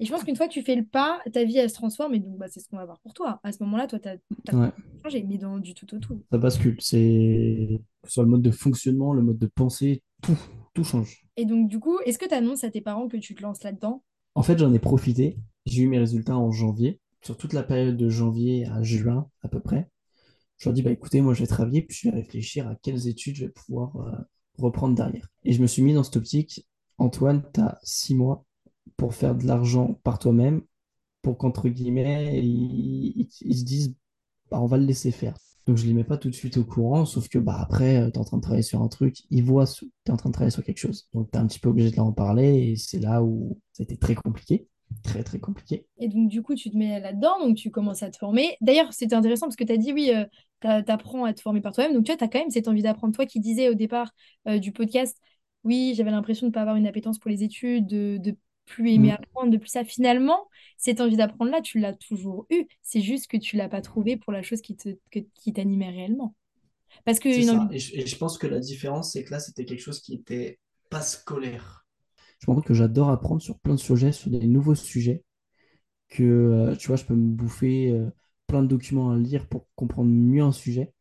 Et je pense qu'une fois que tu fais le pas, ta vie, elle se transforme. Et donc, bah, c'est ce qu'on va voir pour toi. À ce moment-là, toi, tu as, ouais, changé, mais dans du tout au tout. ça bascule. C'est soit le mode de fonctionnement, le mode de pensée, tout, tout change. Et donc, du coup, est-ce que tu annonces à tes parents que tu te lances là-dedans? En fait, j'en ai profité. J'ai eu mes résultats en janvier, sur toute la période de janvier à juin à peu près. Je leur dis, bah écoutez, moi je vais travailler, puis je vais réfléchir à quelles études je vais pouvoir euh, reprendre derrière. Et je me suis mis dans cette optique, Antoine, tu as six mois pour faire de l'argent par toi-même, pour qu'entre guillemets, ils, ils- ils se disent, bah, on va le laisser faire. Donc je ne les mets pas tout de suite au courant, sauf que bah, après, tu es en train de travailler sur un truc, ils voient que tu es en train de travailler sur quelque chose. Donc tu es un petit peu obligé de leur en parler, et c'est là où ça a été très compliqué, très très compliqué. Et donc, du coup, tu te mets là-dedans, donc tu commences à te former. D'ailleurs, c'était intéressant parce que tu as dit, oui, tu apprends à te former par toi-même. Donc, tu vois, tu as quand même cette envie d'apprendre. Toi qui disais au départ euh, du podcast, oui, j'avais l'impression de ne pas avoir une appétence pour les études, de, de plus aimer Mm. apprendre, de plus ça. Finalement, cette envie d'apprendre-là, tu l'as toujours eue. C'est juste que tu l'as pas trouvée pour la chose qui te, que- qui t'animait réellement. Parce envie Et je, et je pense que la différence, c'est que là, c'était quelque chose qui était pas scolaire. Je me rends compte que j'adore apprendre sur plein de sujets, sur des nouveaux sujets, que euh, tu vois, je peux me bouffer euh, plein de documents à lire pour comprendre mieux un sujet,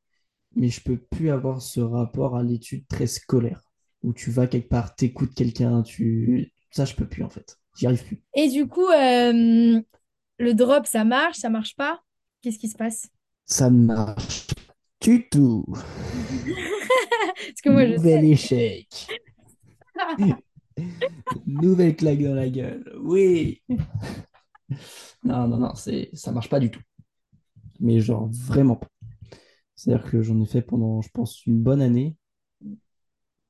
mais je peux plus avoir ce rapport à l'étude très scolaire, où tu vas quelque part, t'écoutes quelqu'un, tu... Ça, je peux plus en fait. J'y arrive plus. Et du coup, euh, le drop, ça marche, ça marche pas? Qu'est-ce qui se passe? Ça ne marche du tout. Parce que moi, je Nouvel échec. Nouvelle claque dans la gueule. Oui. Non, non, non, c'est... ça marche pas du tout. Mais genre vraiment pas. C'est-à-dire que j'en ai fait pendant, je pense, une bonne année.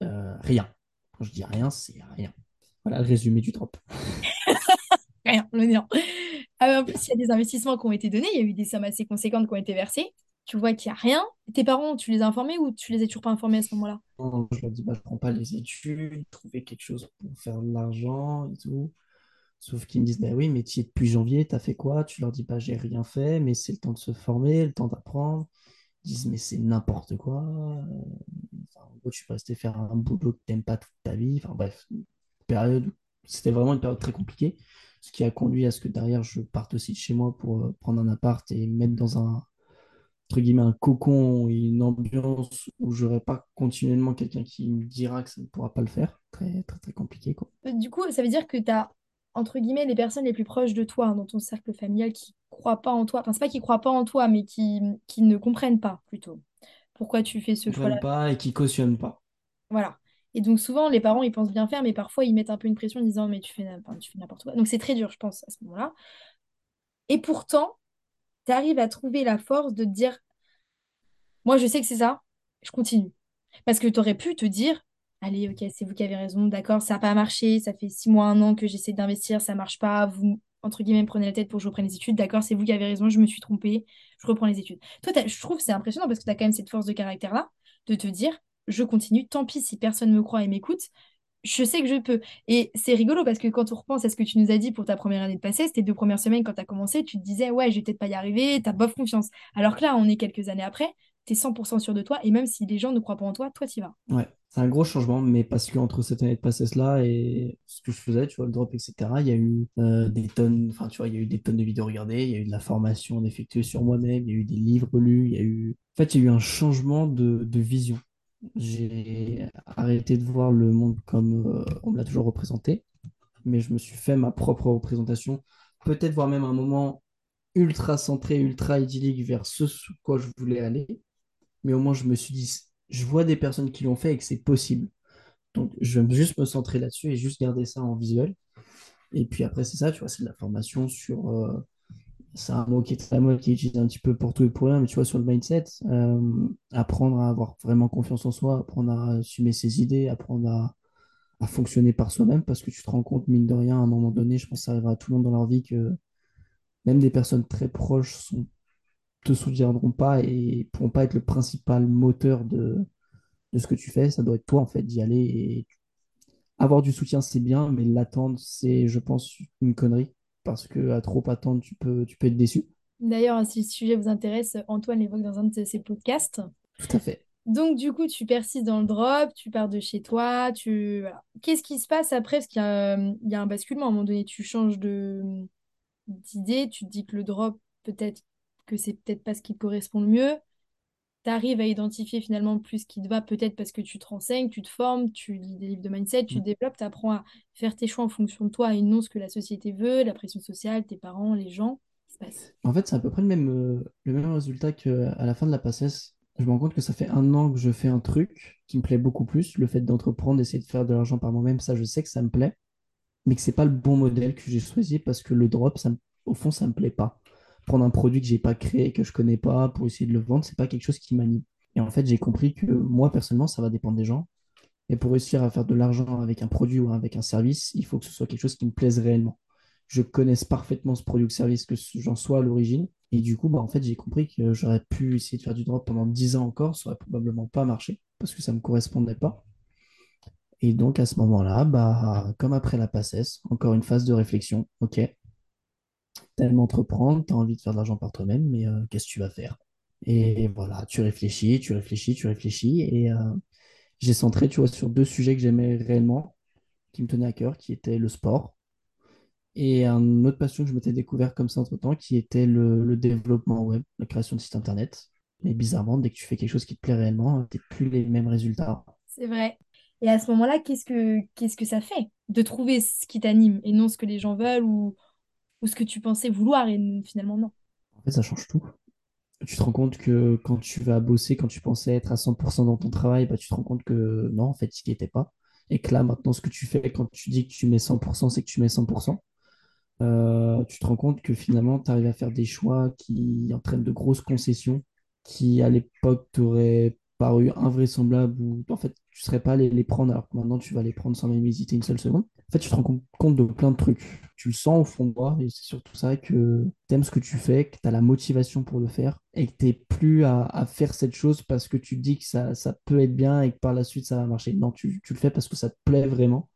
Euh, rien. Quand je dis rien, c'est rien. Voilà le résumé du drop. Rien, le néant. Ah, en plus, il y a des investissements qui ont été donnés, il y a eu des sommes assez conséquentes qui ont été versées. Tu vois qu'il n'y a rien. Tes parents, tu les as informés ou tu les as toujours pas informés à ce moment-là? Non, Je leur dis, bah, je prends pas les études, trouver quelque chose pour faire de l'argent et tout. Sauf qu'ils me disent, bah oui, mais tu es depuis janvier, t'as fait quoi? Tu leur dis, bah j'ai rien fait, mais c'est le temps de se former, le temps d'apprendre. Ils disent, mais c'est n'importe quoi. Euh, Enfin, en gros, tu peux rester faire un boulot que t'aimes pas toute ta vie. Enfin bref, période, c'était vraiment une période très compliquée. Ce qui a conduit à ce que derrière, je parte aussi de chez moi pour euh, prendre un appart et me mettre dans un, entre guillemets, un cocon une ambiance où j'aurai pas continuellement quelqu'un qui me dira que ça ne pourra pas le faire. Très, très, très compliqué, quoi. Euh, Du coup, ça veut dire que tu as, entre guillemets, les personnes les plus proches de toi, hein, dans ton cercle familial, qui croient pas en toi. Enfin, c'est pas qu'ils croient pas en toi, mais qui, qui ne comprennent pas, plutôt, pourquoi tu fais ce choix-là? pas et qui cautionnent pas. Voilà. Et donc, souvent, les parents, ils pensent bien faire, mais parfois, ils mettent un peu une pression en disant, mais tu fais, n'importe quoi. Donc, c'est très dur, je pense, à ce moment-là. Et pourtant, tu arrives à trouver la force de te dire, moi, je sais que c'est ça, je continue. Parce que tu aurais pu te dire, allez, ok, c'est vous qui avez raison, d'accord, ça n'a pas marché, ça fait six mois, un an que j'essaie d'investir, ça marche pas, vous, entre guillemets, me prenez la tête pour que je reprenne les études, d'accord, c'est vous qui avez raison, je me suis trompée, je reprends les études. Toi, je trouve c'est impressionnant parce que tu as quand même cette force de caractère-là, de te dire, je continue, tant pis si personne me croit et m'écoute, je sais que je peux. Et c'est rigolo parce que quand on repense à ce que tu nous as dit pour ta première année de passé, c'était deux premières semaines quand tu as commencé, tu te disais, ouais, je vais peut-être pas y arriver, t'as bof confiance. Alors que là, on est quelques années après, tu es 100% sûr de toi, et même si les gens ne croient pas en toi, toi, tu y vas. Ouais, c'est un gros changement, mais parce que entre cette année de passesse-là et ce que je faisais, tu vois, le drop, etc., il y a eu euh, des tonnes, enfin, tu vois, il y a eu des tonnes de vidéos regardées, il y a eu de la formation effectuée sur moi-même, il y a eu des livres lus, il y a eu... En fait, il y a eu un changement de vision. J'ai arrêté de voir le monde comme euh, on me l'a toujours représenté, mais je me suis fait ma propre représentation, peut-être voire même un moment ultra centré, ultra idyllique vers ce sur quoi je voulais aller, mais au moins je me suis dit, je vois des personnes qui l'ont fait et que c'est possible. Donc je vais juste me centrer là-dessus et juste garder ça en visuel. Et puis après, c'est ça, tu vois, c'est de la formation sur. euh, c'est un mot qui est très mode, qui est utilisé un petit peu pour tout et pour rien, mais tu vois, sur le mindset, euh, apprendre à avoir vraiment confiance en soi, apprendre à assumer ses idées, apprendre à, à fonctionner par soi-même parce que tu te rends compte, mine de rien, à un moment donné, je pense que ça arrivera à tout le monde dans leur vie que même des personnes très proches sont, te soutiendront pas et pourront pas être le principal moteur de, de ce que tu fais. Ça doit être toi, en fait, d'y aller. Avoir du soutien, c'est bien, mais l'attendre, c'est, je pense, une connerie parce que à trop attendre, tu peux, tu peux être déçu. D'ailleurs, si le sujet vous intéresse, Antoine l'évoque dans un de ses podcasts. Tout à fait. Donc, du coup, tu persistes dans le drop, tu pars de chez toi, tu... voilà. Qu'est-ce qui se passe après? Parce qu'il y a, il y a un basculement, à un moment donné, tu changes de d'idée, tu te dis que le drop, peut-être que c'est peut-être pas ce qui te correspond le mieux. Tu arrives à identifier finalement plus ce qui te va, peut-être parce que tu te renseignes, tu te formes, tu lis des livres de mindset, tu Mm. développes, tu apprends à faire tes choix en fonction de toi et non ce que la société veut, la pression sociale, tes parents, les gens. Se passe? En fait, c'est à peu près le même, euh, le même résultat qu'à la fin de la PACES. Je me rends compte que ça fait un an que je fais un truc qui me plaît beaucoup plus, le fait d'entreprendre, d'essayer de faire de l'argent par moi-même, ça je sais que ça me plaît, mais que c'est pas le bon modèle que j'ai choisi parce que le drop, ça au fond, ça me plaît pas. Prendre un produit que j'ai pas créé, que je connais pas, pour essayer de le vendre, c'est pas quelque chose qui m'anime. Et en fait, j'ai compris que moi, personnellement, ça va dépendre des gens. Et pour réussir à faire de l'argent avec un produit ou avec un service, il faut que ce soit quelque chose qui me plaise réellement. Je connaisse parfaitement ce produit ou service, que j'en sois à l'origine. Et du coup, bah, en fait, j'ai compris que j'aurais pu essayer de faire du drop pendant 10 ans encore, ça aurait probablement pas marché parce que ça ne me correspondait pas. Et donc, à ce moment-là, bah, comme après la PACES, encore une phase de réflexion. Ok, t'aimes entreprendre, t'as envie de faire de l'argent par toi-même, mais euh, qu'est-ce que tu vas faire? Et voilà, tu réfléchis, tu réfléchis, tu réfléchis. Et euh, j'ai centré, tu vois, sur deux sujets que j'aimais réellement, qui me tenaient à cœur, qui étaient le sport et un autre passion que je m'étais découvert comme ça entre-temps, qui était le, le développement web, la création de sites internet. Mais bizarrement, dès que tu fais quelque chose qui te plaît réellement, tu plus les mêmes résultats. C'est vrai. Et à ce moment-là, qu'est-ce que qu'est-ce que ça fait de trouver ce qui t'anime et non ce que les gens veulent ou, ou ce que tu pensais vouloir et finalement non. En fait, ça change tout. Tu te rends compte que quand tu vas bosser, quand tu pensais être à 100% dans ton travail, bah, tu te rends compte que non, en fait, tu n'y étais pas. Et que là, maintenant, ce que tu fais quand tu dis que tu mets 100%, c'est que tu mets 100%. Euh, tu te rends compte que finalement, tu arrives à faire des choix qui entraînent de grosses concessions, qui à l'époque t'auraient paru invraisemblables ou en fait, tu serais pas allé les prendre alors que maintenant, tu vas les prendre sans même hésiter une seule seconde. Fait, tu te rends com- compte de plein de trucs. Tu le sens au fond de toi et c'est surtout ça que tu aimes ce que tu fais, que tu as la motivation pour le faire et que tu n'es plus à, à faire cette chose parce que tu te dis que ça, ça peut être bien et que par la suite, ça va marcher. Non, tu, tu le fais parce que ça te plaît vraiment.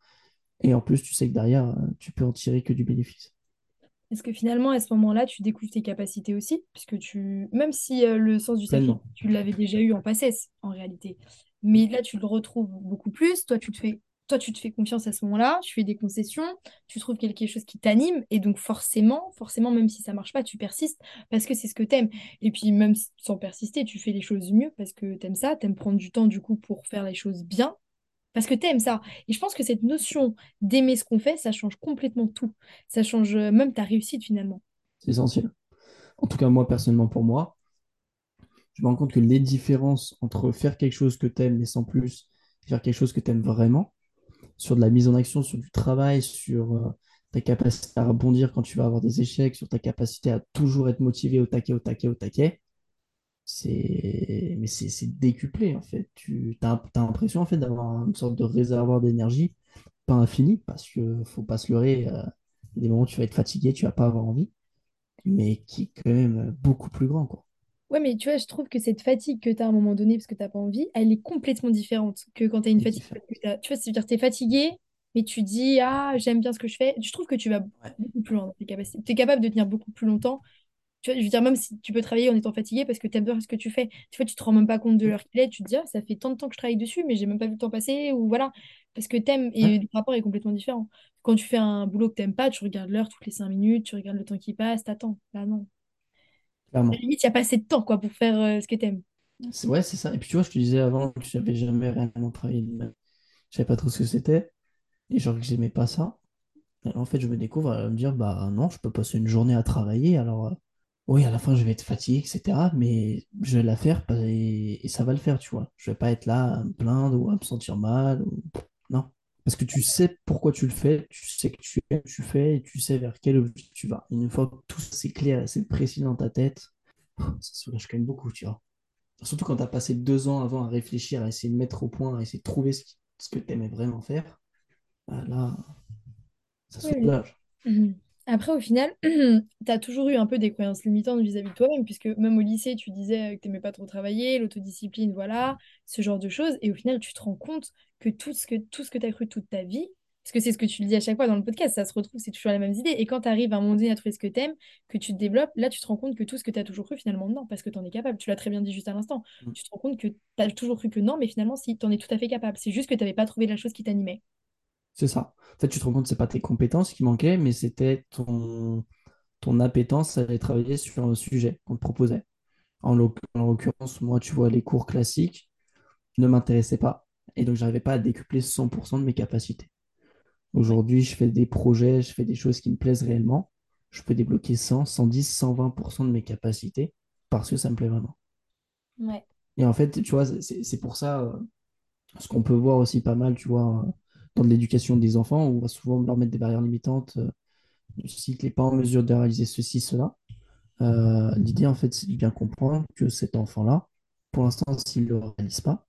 Et en plus, tu sais que derrière, euh, tu peux en tirer que du bénéfice. Est-ce que finalement, à ce moment-là, tu découvres tes capacités aussi, puisque tu, même si euh, le sens du sacrifice, tu l'avais déjà eu en passesse, en réalité, mais là, tu le retrouves beaucoup plus. Toi, tu te fais, toi, tu te fais confiance à ce moment-là, tu fais des concessions, tu trouves quelque chose qui t'anime, et donc forcément, forcément, même si ça marche pas, tu persistes parce que c'est ce que t'aimes. Et puis même sans persister, tu fais les choses mieux parce que t'aimes ça, t'aimes prendre du temps du coup pour faire les choses bien. Parce que t'aimes ça. Et je pense que cette notion d'aimer ce qu'on fait, ça change complètement tout. Ça change euh, même ta réussite finalement. C'est essentiel. En tout cas, moi, personnellement, pour moi, je me rends compte que les différences entre faire quelque chose que tu aimes, mais sans plus, faire quelque chose que tu aimes vraiment, sur de la mise en action, sur du travail, sur euh, ta capacité à rebondir quand tu vas avoir des échecs, sur ta capacité à toujours être motivé au taquet, au taquet, au taquet, c'est mais c'est décuplé en fait. Tu as, l'impression en fait d'avoir une sorte de réservoir d'énergie, pas infini, parce que faut pas se leurrer, euh, il y a des moments où tu vas être fatigué, tu vas pas avoir envie, mais qui est quand même beaucoup plus grand, quoi. Ouais, mais tu vois, je trouve que cette fatigue que tu as à un moment donné parce que t'as pas envie, elle est complètement différente que quand tu as une fatigue. que t'as- Tu vois, c'est-à-dire tu es fatigué, mais tu dis, ah, j'aime bien ce que je fais. Je trouve que tu vas Ouais. beaucoup plus loin dans tes capacités. Tu es capable de tenir beaucoup plus longtemps. Tu vois, je veux dire, même si tu peux travailler en étant fatigué parce que tu aimes bien ce que tu fais. Tu vois, tu te rends même pas compte de l'heure qu'il est. Tu te dis, ah, ça fait tant de temps que je travaille dessus, mais j'ai même pas vu le temps passer. Ou voilà. Parce que t'aimes et Ouais, le rapport est complètement différent. Quand tu fais un boulot que t'aimes pas, tu regardes l'heure toutes les cinq minutes, tu regardes le temps qui passe, t'attends. Là, non. À la clairement. limite, il n'y a pas assez de temps quoi, pour faire euh, ce que t'aimes. C'est- Ouais, c'est ça. Et puis tu vois, je te disais avant que j'avais jamais réellement travaillé de vie. Je savais pas trop ce que c'était. Et genre que j'aimais pas ça. En fait, je me découvre à me dire, bah non, je peux passer une journée à travailler. Alors, euh, oui, à la fin, je vais être fatigué, etc. Mais je vais la faire bah, et, et ça va le faire, tu vois. Je vais pas être là à me plaindre ou à me sentir mal. ou- Non. Parce que tu sais pourquoi tu le fais, tu sais que tu aimes, tu fais et tu sais vers quel objectif tu vas. Une fois que tout c'est clair et c'est précis dans ta tête, ça soulage quand même beaucoup, tu vois. Surtout quand tu as passé deux ans avant à réfléchir, à essayer de mettre au point, à essayer de trouver ce, que tu aimais vraiment faire. bah là, ça Oui, oui. soulage. Après, au final, tu as toujours eu un peu des croyances limitantes vis-à-vis de toi-même, puisque même au lycée, tu disais que tu n'aimais pas trop travailler, l'autodiscipline, voilà, ce genre de choses. Et au final, tu te rends compte que tout ce que, tout ce que tu as cru toute ta vie, parce que c'est ce que tu le dis à chaque fois dans le podcast, ça se retrouve, c'est toujours les mêmes idées. Et quand tu arrives à un moment donné à trouver ce que tu aimes, que tu te développes, là, tu te rends compte que tout ce que tu as toujours cru, finalement, non, parce que tu en es capable. Tu l'as très bien dit juste à l'instant. Mm. Tu te rends compte que tu as toujours cru que non, mais finalement, si, tu en es tout à fait capable. C'est juste que tu n'avais pas trouvé la chose qui t'animait. C'est ça. En fait, tu te rends compte que c'est pas tes compétences qui manquaient, mais c'était ton, ton appétence à aller travailler sur un sujet qu'on te proposait. En l'oc- en l'occurrence, moi, tu vois, les cours classiques ne m'intéressaient pas. Et donc, j'arrivais pas à décupler 100% de mes capacités. Aujourd'hui, je fais des projets, je fais des choses qui me plaisent réellement. Je peux débloquer 100, 110, 120% de mes capacités parce que ça me plaît vraiment. Ouais. Et en fait, tu vois, c'est c'est pour ça, euh, ce qu'on peut voir aussi pas mal, tu vois, euh, dans l'éducation des enfants, on va souvent leur mettre des barrières limitantes, euh, style qu'il n'est pas en mesure de réaliser ceci, cela. Euh, l'idée, en fait, c'est de bien comprendre que cet enfant-là, pour l'instant, s'il ne le réalise pas,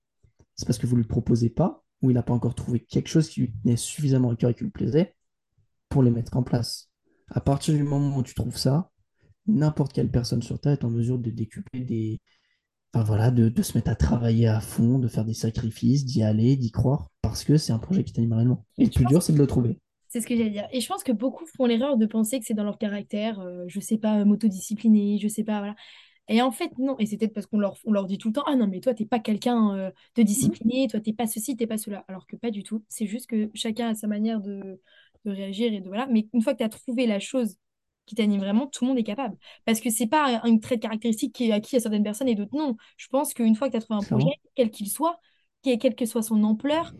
c'est parce que vous ne le proposez pas, ou il n'a pas encore trouvé quelque chose qui lui tenait suffisamment à cœur et qui lui plaisait, pour les mettre en place. À partir du moment où tu trouves ça, n'importe quelle personne sur Terre est en mesure de décupler des... Voilà, de, de se mettre à travailler à fond, de faire des sacrifices, d'y aller, d'y croire, parce que c'est un projet qui t'anime réellement. Et Et le plus dur, c'est de le trouver. C'est ce que j'allais dire. Et je pense que beaucoup font l'erreur de penser que c'est dans leur caractère, euh, je sais pas, m'autodiscipliner, je sais pas, voilà. Et en fait, non. Et c'est peut-être parce qu'on leur, on leur dit tout le temps, ah non, mais toi, t'es pas quelqu'un euh, de Mm. discipliné, toi, t'es pas ceci, t'es pas cela. Alors que pas du tout. C'est juste que chacun a sa manière de, de réagir et de voilà. Mais une fois que tu as trouvé la chose qui t'anime vraiment, tout le monde est capable. Parce que c'est pas un, trait de caractéristique qui est acquis à certaines personnes et d'autres non. Je pense qu'une fois que tu as trouvé un projet, quel qu'il soit, quelle que soit son ampleur,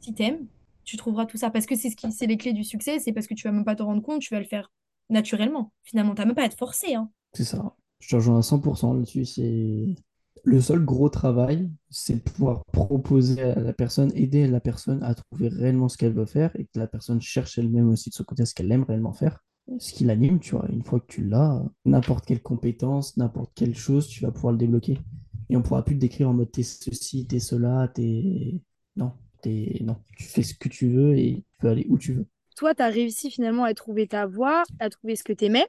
si t'aimes, tu trouveras tout ça. Parce que c'est ce qui, c'est les clés du succès, c'est parce que tu vas même pas te rendre compte, tu vas le faire naturellement. Finalement, t'as même pas à être forcé, hein. c'est ça. Je te rejoins à 100% là-dessus. C'est le seul gros travail, c'est de pouvoir proposer à la personne, aider la personne à trouver réellement ce qu'elle veut faire et que la personne cherche elle-même aussi de son côté ce qu'elle aime réellement faire. Ce qui l'anime, tu vois, une fois que tu l'as, n'importe quelle compétence, n'importe quelle chose, tu vas pouvoir le débloquer. Et on pourra plus te décrire en mode t'es ceci, t'es cela, t'es. Non, t'es. Non, tu fais ce que tu veux et tu peux aller où tu veux. Toi, tu as réussi finalement à trouver ta voie, à trouver ce que tu aimais.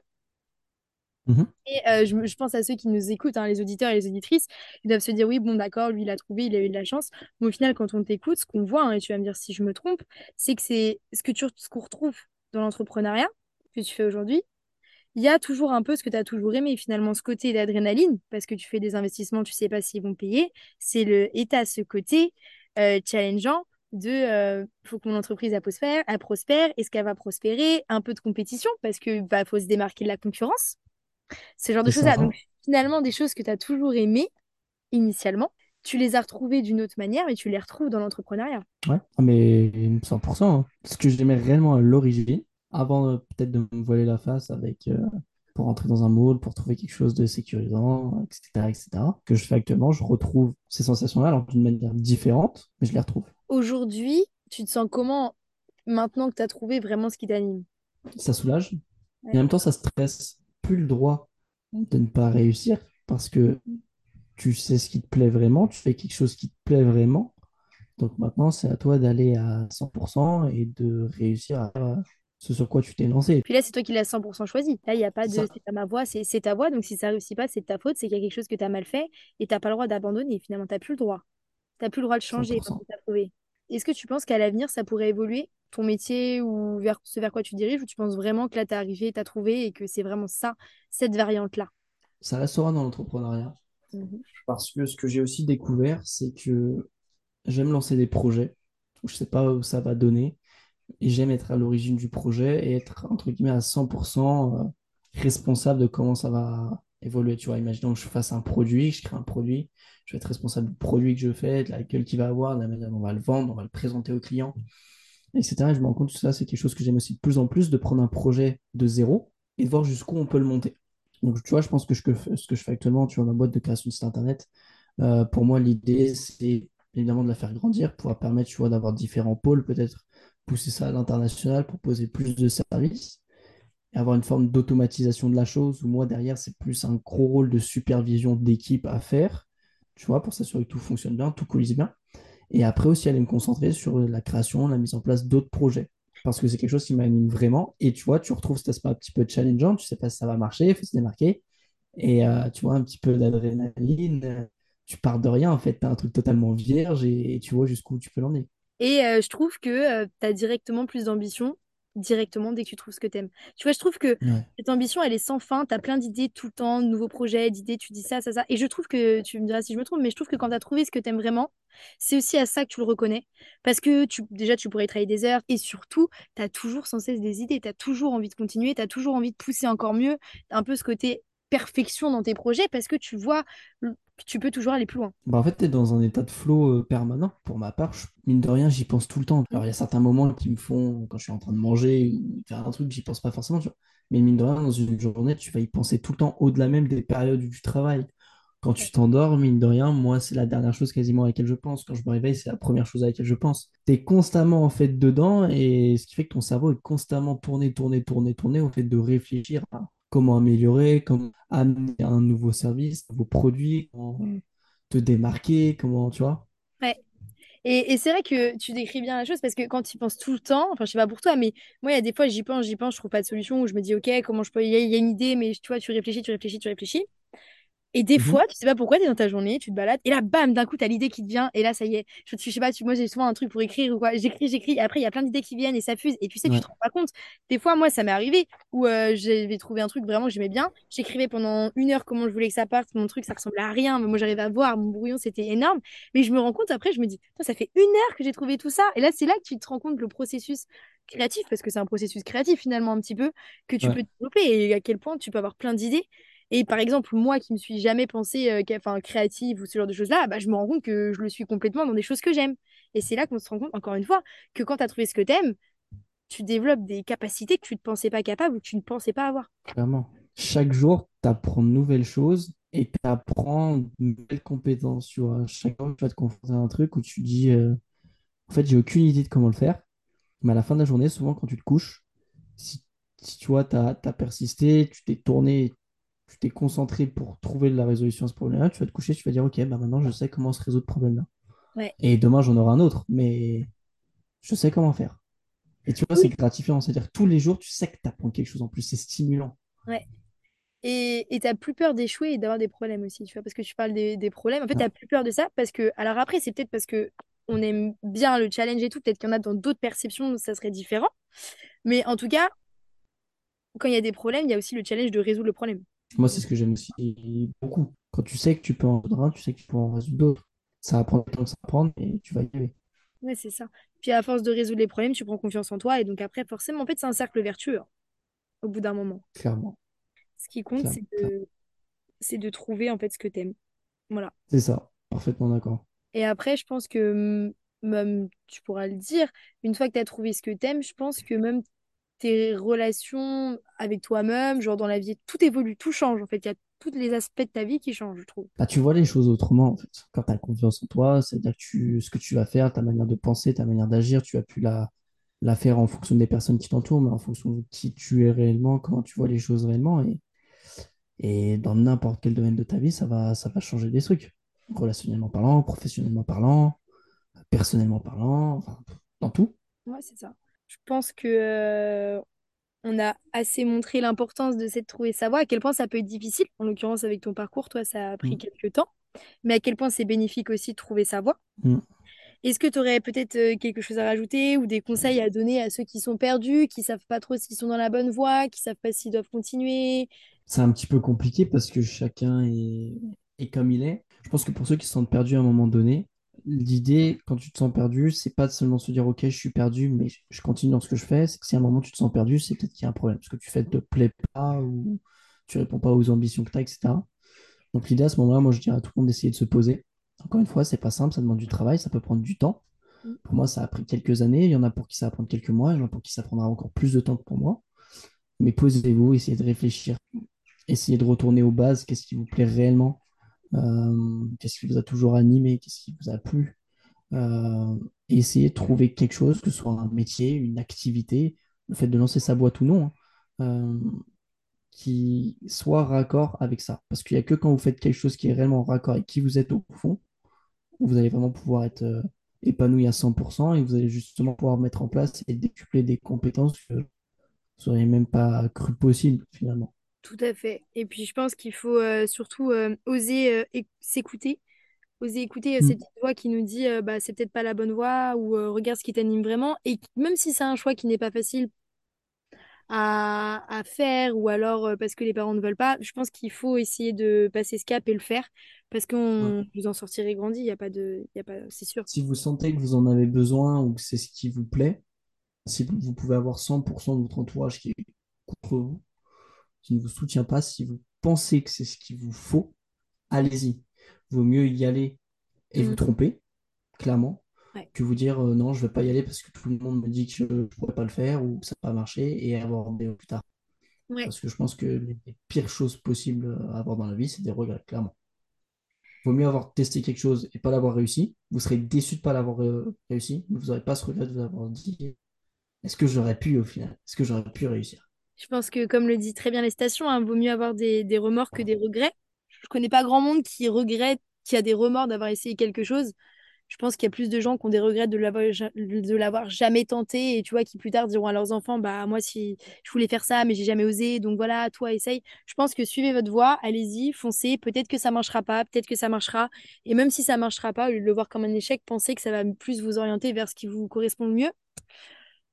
Mhm. Et euh, je pense à ceux qui nous écoutent, hein, les auditeurs et les auditrices, ils doivent se dire, oui, bon, d'accord, lui, il a trouvé, il a eu de la chance. Mais au final, quand on t'écoute, ce qu'on voit, hein, et tu vas me dire si je me trompe, c'est que c'est ce que tu, ce qu'on retrouve dans l'entrepreneuriat que tu fais aujourd'hui. Il y a toujours un peu ce que tu as toujours aimé, finalement, ce côté d'adrénaline, parce que tu fais des investissements, tu sais pas s'ils vont payer. C'est le, et t'as ce côté euh, challengeant de euh, faut que mon entreprise elle prospère, elle prospère, est-ce qu'elle va prospérer? Un peu de compétition, parce que bah, faut se démarquer de la concurrence ce genre de choses-là. Donc, finalement, des choses que tu as toujours aimées initialement, tu les as retrouvées d'une autre manière, mais tu les retrouves dans l'entrepreneuriat. Ouais, mais 100%. hein. Ce que j'aimais réellement à l'origine, avant euh, peut-être de me voiler la face avec, euh, pour entrer dans un moule, pour trouver quelque chose de sécurisant, etc., etc., que je fais actuellement, je retrouve ces sensations-là, alors d'une manière différente, mais je les retrouve. Aujourd'hui, tu te sens comment maintenant que tu as trouvé vraiment ce qui t'anime? Ça soulage, et en même temps, ça stresse. Plus le droit de ne pas réussir, parce que tu sais ce qui te plaît vraiment, tu fais quelque chose qui te plaît vraiment, Donc maintenant, c'est à toi d'aller à 100% et de réussir à ce sur quoi tu t'es lancé. Puis là, c'est toi qui l'as 100% choisi. Là, il n'y a pas de c'est pas ma voix, c'est ta voix. Donc, si ça réussit pas, c'est de ta faute, c'est qu'il y a quelque chose que tu as mal fait et tu n'as pas le droit d'abandonner. Finalement, tu n'as plus le droit. Tu n'as plus le droit de changer parce que 100%. tu as trouvé. Est-ce que tu penses qu'à l'avenir, ça pourrait évoluer ton métier ou vers ce vers quoi tu diriges ou tu penses vraiment que là, tu es arrivé, tu as trouvé et que c'est vraiment ça, cette variante-là? Ça restera dans l'entrepreneuriat. Mhm. Parce que ce que j'ai aussi découvert, c'est que j'aime lancer des projets où je ne sais pas où ça va donner et j'aime être à l'origine du projet et être, entre guillemets, à 100% euh, responsable de comment ça va évoluer. Tu vois, imaginons que je fasse un produit, je crée un produit, je vais être responsable du produit que je fais, de la gueule qu'il va avoir, de la manière dont on va le vendre, on va le présenter au client. etc. Et je me rends compte que ça, c'est quelque chose que j'aime aussi de plus en plus, de prendre un projet de zéro et de voir jusqu'où on peut le monter. Donc, tu vois, je pense que, je- ce que je fais actuellement, tu vois, ma boîte de création de site internet, euh, pour moi, l'idée, c'est évidemment de la faire grandir, pouvoir permettre, tu vois, d'avoir différents pôles, peut-être pousser ça à l'international, proposer plus de services et avoir une forme d'automatisation de la chose, où moi, derrière, c'est plus un gros rôle de supervision d'équipe à faire, tu vois, pour s'assurer que tout fonctionne bien, tout coulisse bien. Et après aussi aller me concentrer sur la création, la mise en place d'autres projets. parce que c'est quelque chose qui m'anime vraiment. Et tu vois, tu retrouves cet aspect un petit peu challengeant, tu sais pas si ça va marcher, il faut se démarquer. Et euh, tu vois, un petit peu d'adrénaline, tu pars de rien en fait, tu as un truc totalement vierge et, et tu vois jusqu'où tu peux l'emmener. Et euh, je trouve que tu as directement plus d'ambition directement dès que tu trouves ce que tu aimes. Tu vois, je trouve que Ouais. cette ambition, elle est sans fin. Tu as plein d'idées tout le temps, de nouveaux projets, d'idées, tu dis ça, ça, ça. Et je trouve que, tu me diras si je me trompe, mais je trouve que quand tu as trouvé ce que tu aimes vraiment, c'est aussi à ça que tu le reconnais. Parce que tu, déjà, tu pourrais y travailler des heures et surtout, tu as toujours sans cesse des idées. Tu as toujours envie de continuer, tu as toujours envie de pousser encore mieux. Un peu ce côté perfection dans tes projets parce que tu vois tu peux toujours aller plus loin. Bah, en fait, tu es dans un état de flow euh, permanent. Pour ma part, je- mine de rien, j'y pense tout le temps. Alors, il y a certains moments qui me font, quand je suis en train de manger ou faire un truc, j'y pense pas forcément, tu vois. Mais mine de rien, dans une journée, tu vas y penser tout le temps, au-delà même des périodes du travail. Quand tu t'endors, mine de rien, moi, c'est la dernière chose quasiment à laquelle je pense. Quand je me réveille, c'est la première chose à laquelle je pense. Tu es constamment, en fait, dedans, et ce qui fait que ton cerveau est constamment tourné, tourné, tourné, tourné, au fait de réfléchir à comment améliorer, comment amener un nouveau service, un nouveau produit, comment te démarquer, comment, tu vois. Ouais. Et, et c'est vrai que tu décris bien la chose parce que quand tu y penses tout le temps, enfin je sais pas pour toi, mais moi il y a des fois j'y pense, j'y pense, je trouve pas de solution, où je me dis ok, comment je peux, il y, y a une idée, mais tu vois, tu réfléchis, tu réfléchis, tu réfléchis. Et des Mhm. fois, tu sais pas pourquoi, tu es dans ta journée, tu te balades, et là, bam, d'un coup, tu as l'idée qui te vient, et là, ça y est. Je, je sais pas, tu, moi, j'ai souvent un truc pour écrire ou quoi. J'écris, j'écris, et après, il y a plein d'idées qui viennent et ça fuse. Et tu sais, tu Ouais, te rends pas compte. Des fois, moi, ça m'est arrivé où euh, j'avais trouvé un truc vraiment que j'aimais bien. J'écrivais pendant une heure comment je voulais que ça parte. Mon truc, ça ressemblait à rien. Mais moi, j'arrivais à voir, mon brouillon, c'était énorme. Mais je me rends compte après, je me dis, ça fait une heure que j'ai trouvé tout ça. Et là, c'est là que tu te rends compte le processus créatif, parce que c'est un processus créatif finalement, un petit peu, que tu ouais, peux développer et à quel point tu peux avoir plein d'idées. Et par exemple, moi qui me suis jamais pensée euh, enfin, créative ou ce genre de choses-là, bah, je me rends compte que je le suis complètement dans des choses que j'aime. Et c'est là qu'on se rend compte, encore une fois, que quand tu as trouvé ce que t'aimes, tu développes des capacités que tu ne pensais pas capable ou que tu ne pensais pas avoir. clairement. Chaque jour, tu apprends de nouvelles choses et tu apprends de nouvelles compétences. Tu. Chaque jour, tu vas te confronter à un truc où tu dis, euh, en fait, j'ai aucune idée de comment le faire. Mais à la fin de la journée, souvent, quand tu te couches, si, si tu vois, tu as, persisté, tu t'es tourné, tu t'es concentré pour trouver la résolution à ce problème-là, tu vas te coucher, tu vas dire, OK, bah maintenant, je sais comment se résoudre ce problème-là. Ouais. Et demain, j'en aurai un autre, mais je sais comment faire. Et tu vois, c'est gratifiant. C'est-à-dire que tous les jours, tu sais que tu apprends quelque chose en plus. C'est stimulant. Ouais. Et et t'as plus peur d'échouer et d'avoir des problèmes aussi, tu vois, parce que tu parles des, des problèmes. En fait, Ouais, t'as plus peur de ça parce que, alors après, c'est peut-être parce que on aime bien le challenge et tout, peut-être qu'il y en a dans d'autres perceptions, ça serait différent. Mais en tout cas, quand il y a des problèmes, il y a aussi le challenge de résoudre le problème. Moi, c'est ce que j'aime aussi beaucoup. Quand tu sais que tu peux en résoudre un, tu sais que tu peux en résoudre d'autres. Ça va prendre le temps que ça va prendre, mais tu vas y arriver. Ouais, c'est ça. Puis à force de résoudre les problèmes, tu prends confiance en toi et donc après, forcément, en fait, c'est un cercle vertueux hein, au bout d'un moment. Clairement. Ce qui compte, c'est de, c'est de trouver en fait ce que t'aimes. Voilà. C'est ça. Parfaitement d'accord. Et après, je pense que même, tu pourras le dire, une fois que tu as trouvé ce que t'aimes, je pense que même tes relations avec toi-même, genre dans la vie, tout évolue, tout change en fait. Il y a tous les aspects de ta vie qui changent, je trouve. Bah, tu vois les choses autrement, en fait. Quand tu as confiance en toi, c'est-à-dire que tu, ce que tu vas faire, ta manière de penser, ta manière d'agir, tu as pu la, la faire en fonction des personnes qui t'entourent, mais en fonction de qui tu es réellement, comment tu vois les choses réellement. Et, et dans n'importe quel domaine de ta vie, ça va, ça va changer des trucs. Relationnellement parlant, professionnellement parlant, personnellement parlant, enfin, dans tout. Ouais, c'est ça. Je pense que euh, on a assez montré l'importance de cette trouver sa voie, à quel point ça peut être difficile. En l'occurrence, avec ton parcours, toi, ça a pris Mm. quelques temps, mais à quel point c'est bénéfique aussi de trouver sa voie. Mm. Est-ce que tu aurais peut-être euh, quelque chose à rajouter ou des conseils à donner à ceux qui sont perdus, qui savent pas trop s'ils sont dans la bonne voie, qui savent pas s'ils doivent continuer? C'est un petit peu compliqué parce que chacun est, est comme il est. Je pense que pour ceux qui se sentent perdus à un moment donné, l'idée, quand tu te sens perdu, c'est pas seulement se dire, OK, je suis perdu, mais je continue dans ce que je fais. C'est que si à un moment tu te sens perdu, c'est peut-être qu'il y a un problème. Ce que tu fais te plaît pas ou tu réponds pas aux ambitions que tu as, etc. Donc l'idée à ce moment-là, moi je dirais à tout le monde d'essayer de se poser. Encore une fois, c'est pas simple, ça demande du travail, ça peut prendre du temps. Pour moi, ça a pris quelques années. Il y en a pour qui ça va prendre quelques mois, il y en a pour qui ça prendra encore plus de temps que pour moi. Mais posez-vous, essayez de réfléchir, essayez de retourner aux bases. Qu'est-ce qui vous plaît réellement? Euh, qu'est-ce qui vous a toujours animé? Qu'est-ce qui vous a plu? Euh, et essayez de trouver quelque chose, que ce soit un métier, une activité, le fait de lancer sa boîte ou non, hein, euh, qui soit raccord avec ça. Parce qu'il n'y a que quand vous faites quelque chose qui est réellement raccord avec qui vous êtes au fond, vous allez vraiment pouvoir être, épanoui à 100% et vous allez justement pouvoir mettre en place et décupler des compétences que vous n'auriez même pas cru possible finalement. Tout à fait. Et puis je pense qu'il faut euh, surtout euh, oser euh, éc- s'écouter, oser écouter euh, cette Mm. petite voix qui nous dit bah c'est peut-être pas la bonne voie ou regarde ce qui t'anime vraiment. Et même si c'est un choix qui n'est pas facile à, à faire ou alors parce que les parents ne veulent pas, je pense qu'il faut essayer de passer ce cap et le faire parce Ouais. qu'on vous en sortirez grandi, il y a pas de, il y a pas, c'est sûr. Si vous sentez que vous en avez besoin ou que c'est ce qui vous plaît, si vous vous pouvez avoir 100% de votre entourage qui est contre vous, qui ne vous soutient pas, si vous pensez que c'est ce qu'il vous faut, allez-y. Vaut mieux y aller et vous Mm. tromper, clairement, Ouais. que vous dire euh, non, je ne vais pas y aller parce que tout le monde me dit que je ne pourrais pas le faire ou que ça va pas marcher et avoir des plus tard. Ouais. Parce que je pense que les pires choses possibles à avoir dans la vie, c'est des regrets, clairement. Vaut mieux avoir testé quelque chose et pas l'avoir réussi. Vous serez déçu de ne pas l'avoir euh, réussi, mais vous n'aurez pas ce regret de vous avoir dit est-ce que j'aurais pu au final? Est-ce que j'aurais pu réussir? Je pense que, comme le dit très bien les stations, hein, vaut mieux avoir des, des remords que des regrets. Je connais pas grand monde qui regrette, qui a des remords d'avoir essayé quelque chose. Je pense qu'il y a plus de gens qui ont des regrets de l'avoir l'avoir jamais tenté et tu vois qui plus tard diront à leurs enfants bah moi si je voulais faire ça mais j'ai jamais osé donc voilà toi essaye. Je pense que suivez votre voie, allez-y, foncez, peut-être que ça marchera pas, peut-être que ça marchera et même si ça marchera pas le voir comme un échec, pensez que ça va plus vous orienter vers ce qui vous correspond le mieux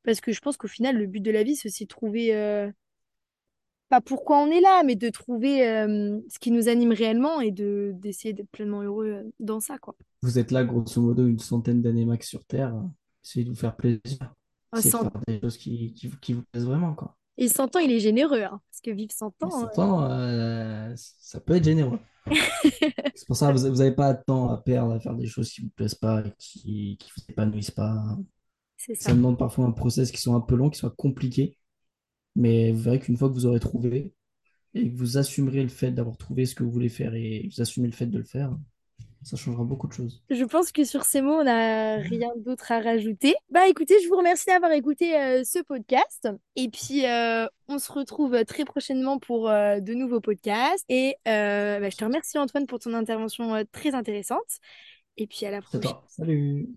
parce que je pense qu'au final le but de la vie c'est aussi de trouver euh, pas pourquoi on est là, mais de trouver euh, ce qui nous anime réellement et de d'essayer d'être pleinement heureux euh, dans ça, quoi. Vous êtes là, grosso modo, une centaine d'années max sur Terre. Essayez de vous faire plaisir. Essayez de cent- faire des choses qui, qui, vous qui vous plaisent vraiment, quoi. Et 100 ans, il est généreux, hein, parce que vivre 100 Mais ans, 100 ans, euh, ça peut être généreux. C'est pour ça que vous n'avez pas de temps à perdre à faire des choses qui ne vous plaisent pas et qui ne vous épanouissent pas. Ça ça. demande parfois un process qui soit un peu long, qui soit compliqué. Mais vous verrez qu'une fois que vous aurez trouvé et que vous assumerez le fait d'avoir trouvé ce que vous voulez faire et vous assumez le fait de le faire, ça changera beaucoup de choses. Je pense que sur ces mots, on n'a rien d'autre à rajouter. Bah écoutez, je vous remercie d'avoir écouté euh, ce podcast. Et puis, euh, on se retrouve très prochainement pour euh, de nouveaux podcasts. Et bah, je te remercie Antoine pour ton intervention très intéressante. Et puis à la prochaine. Salut!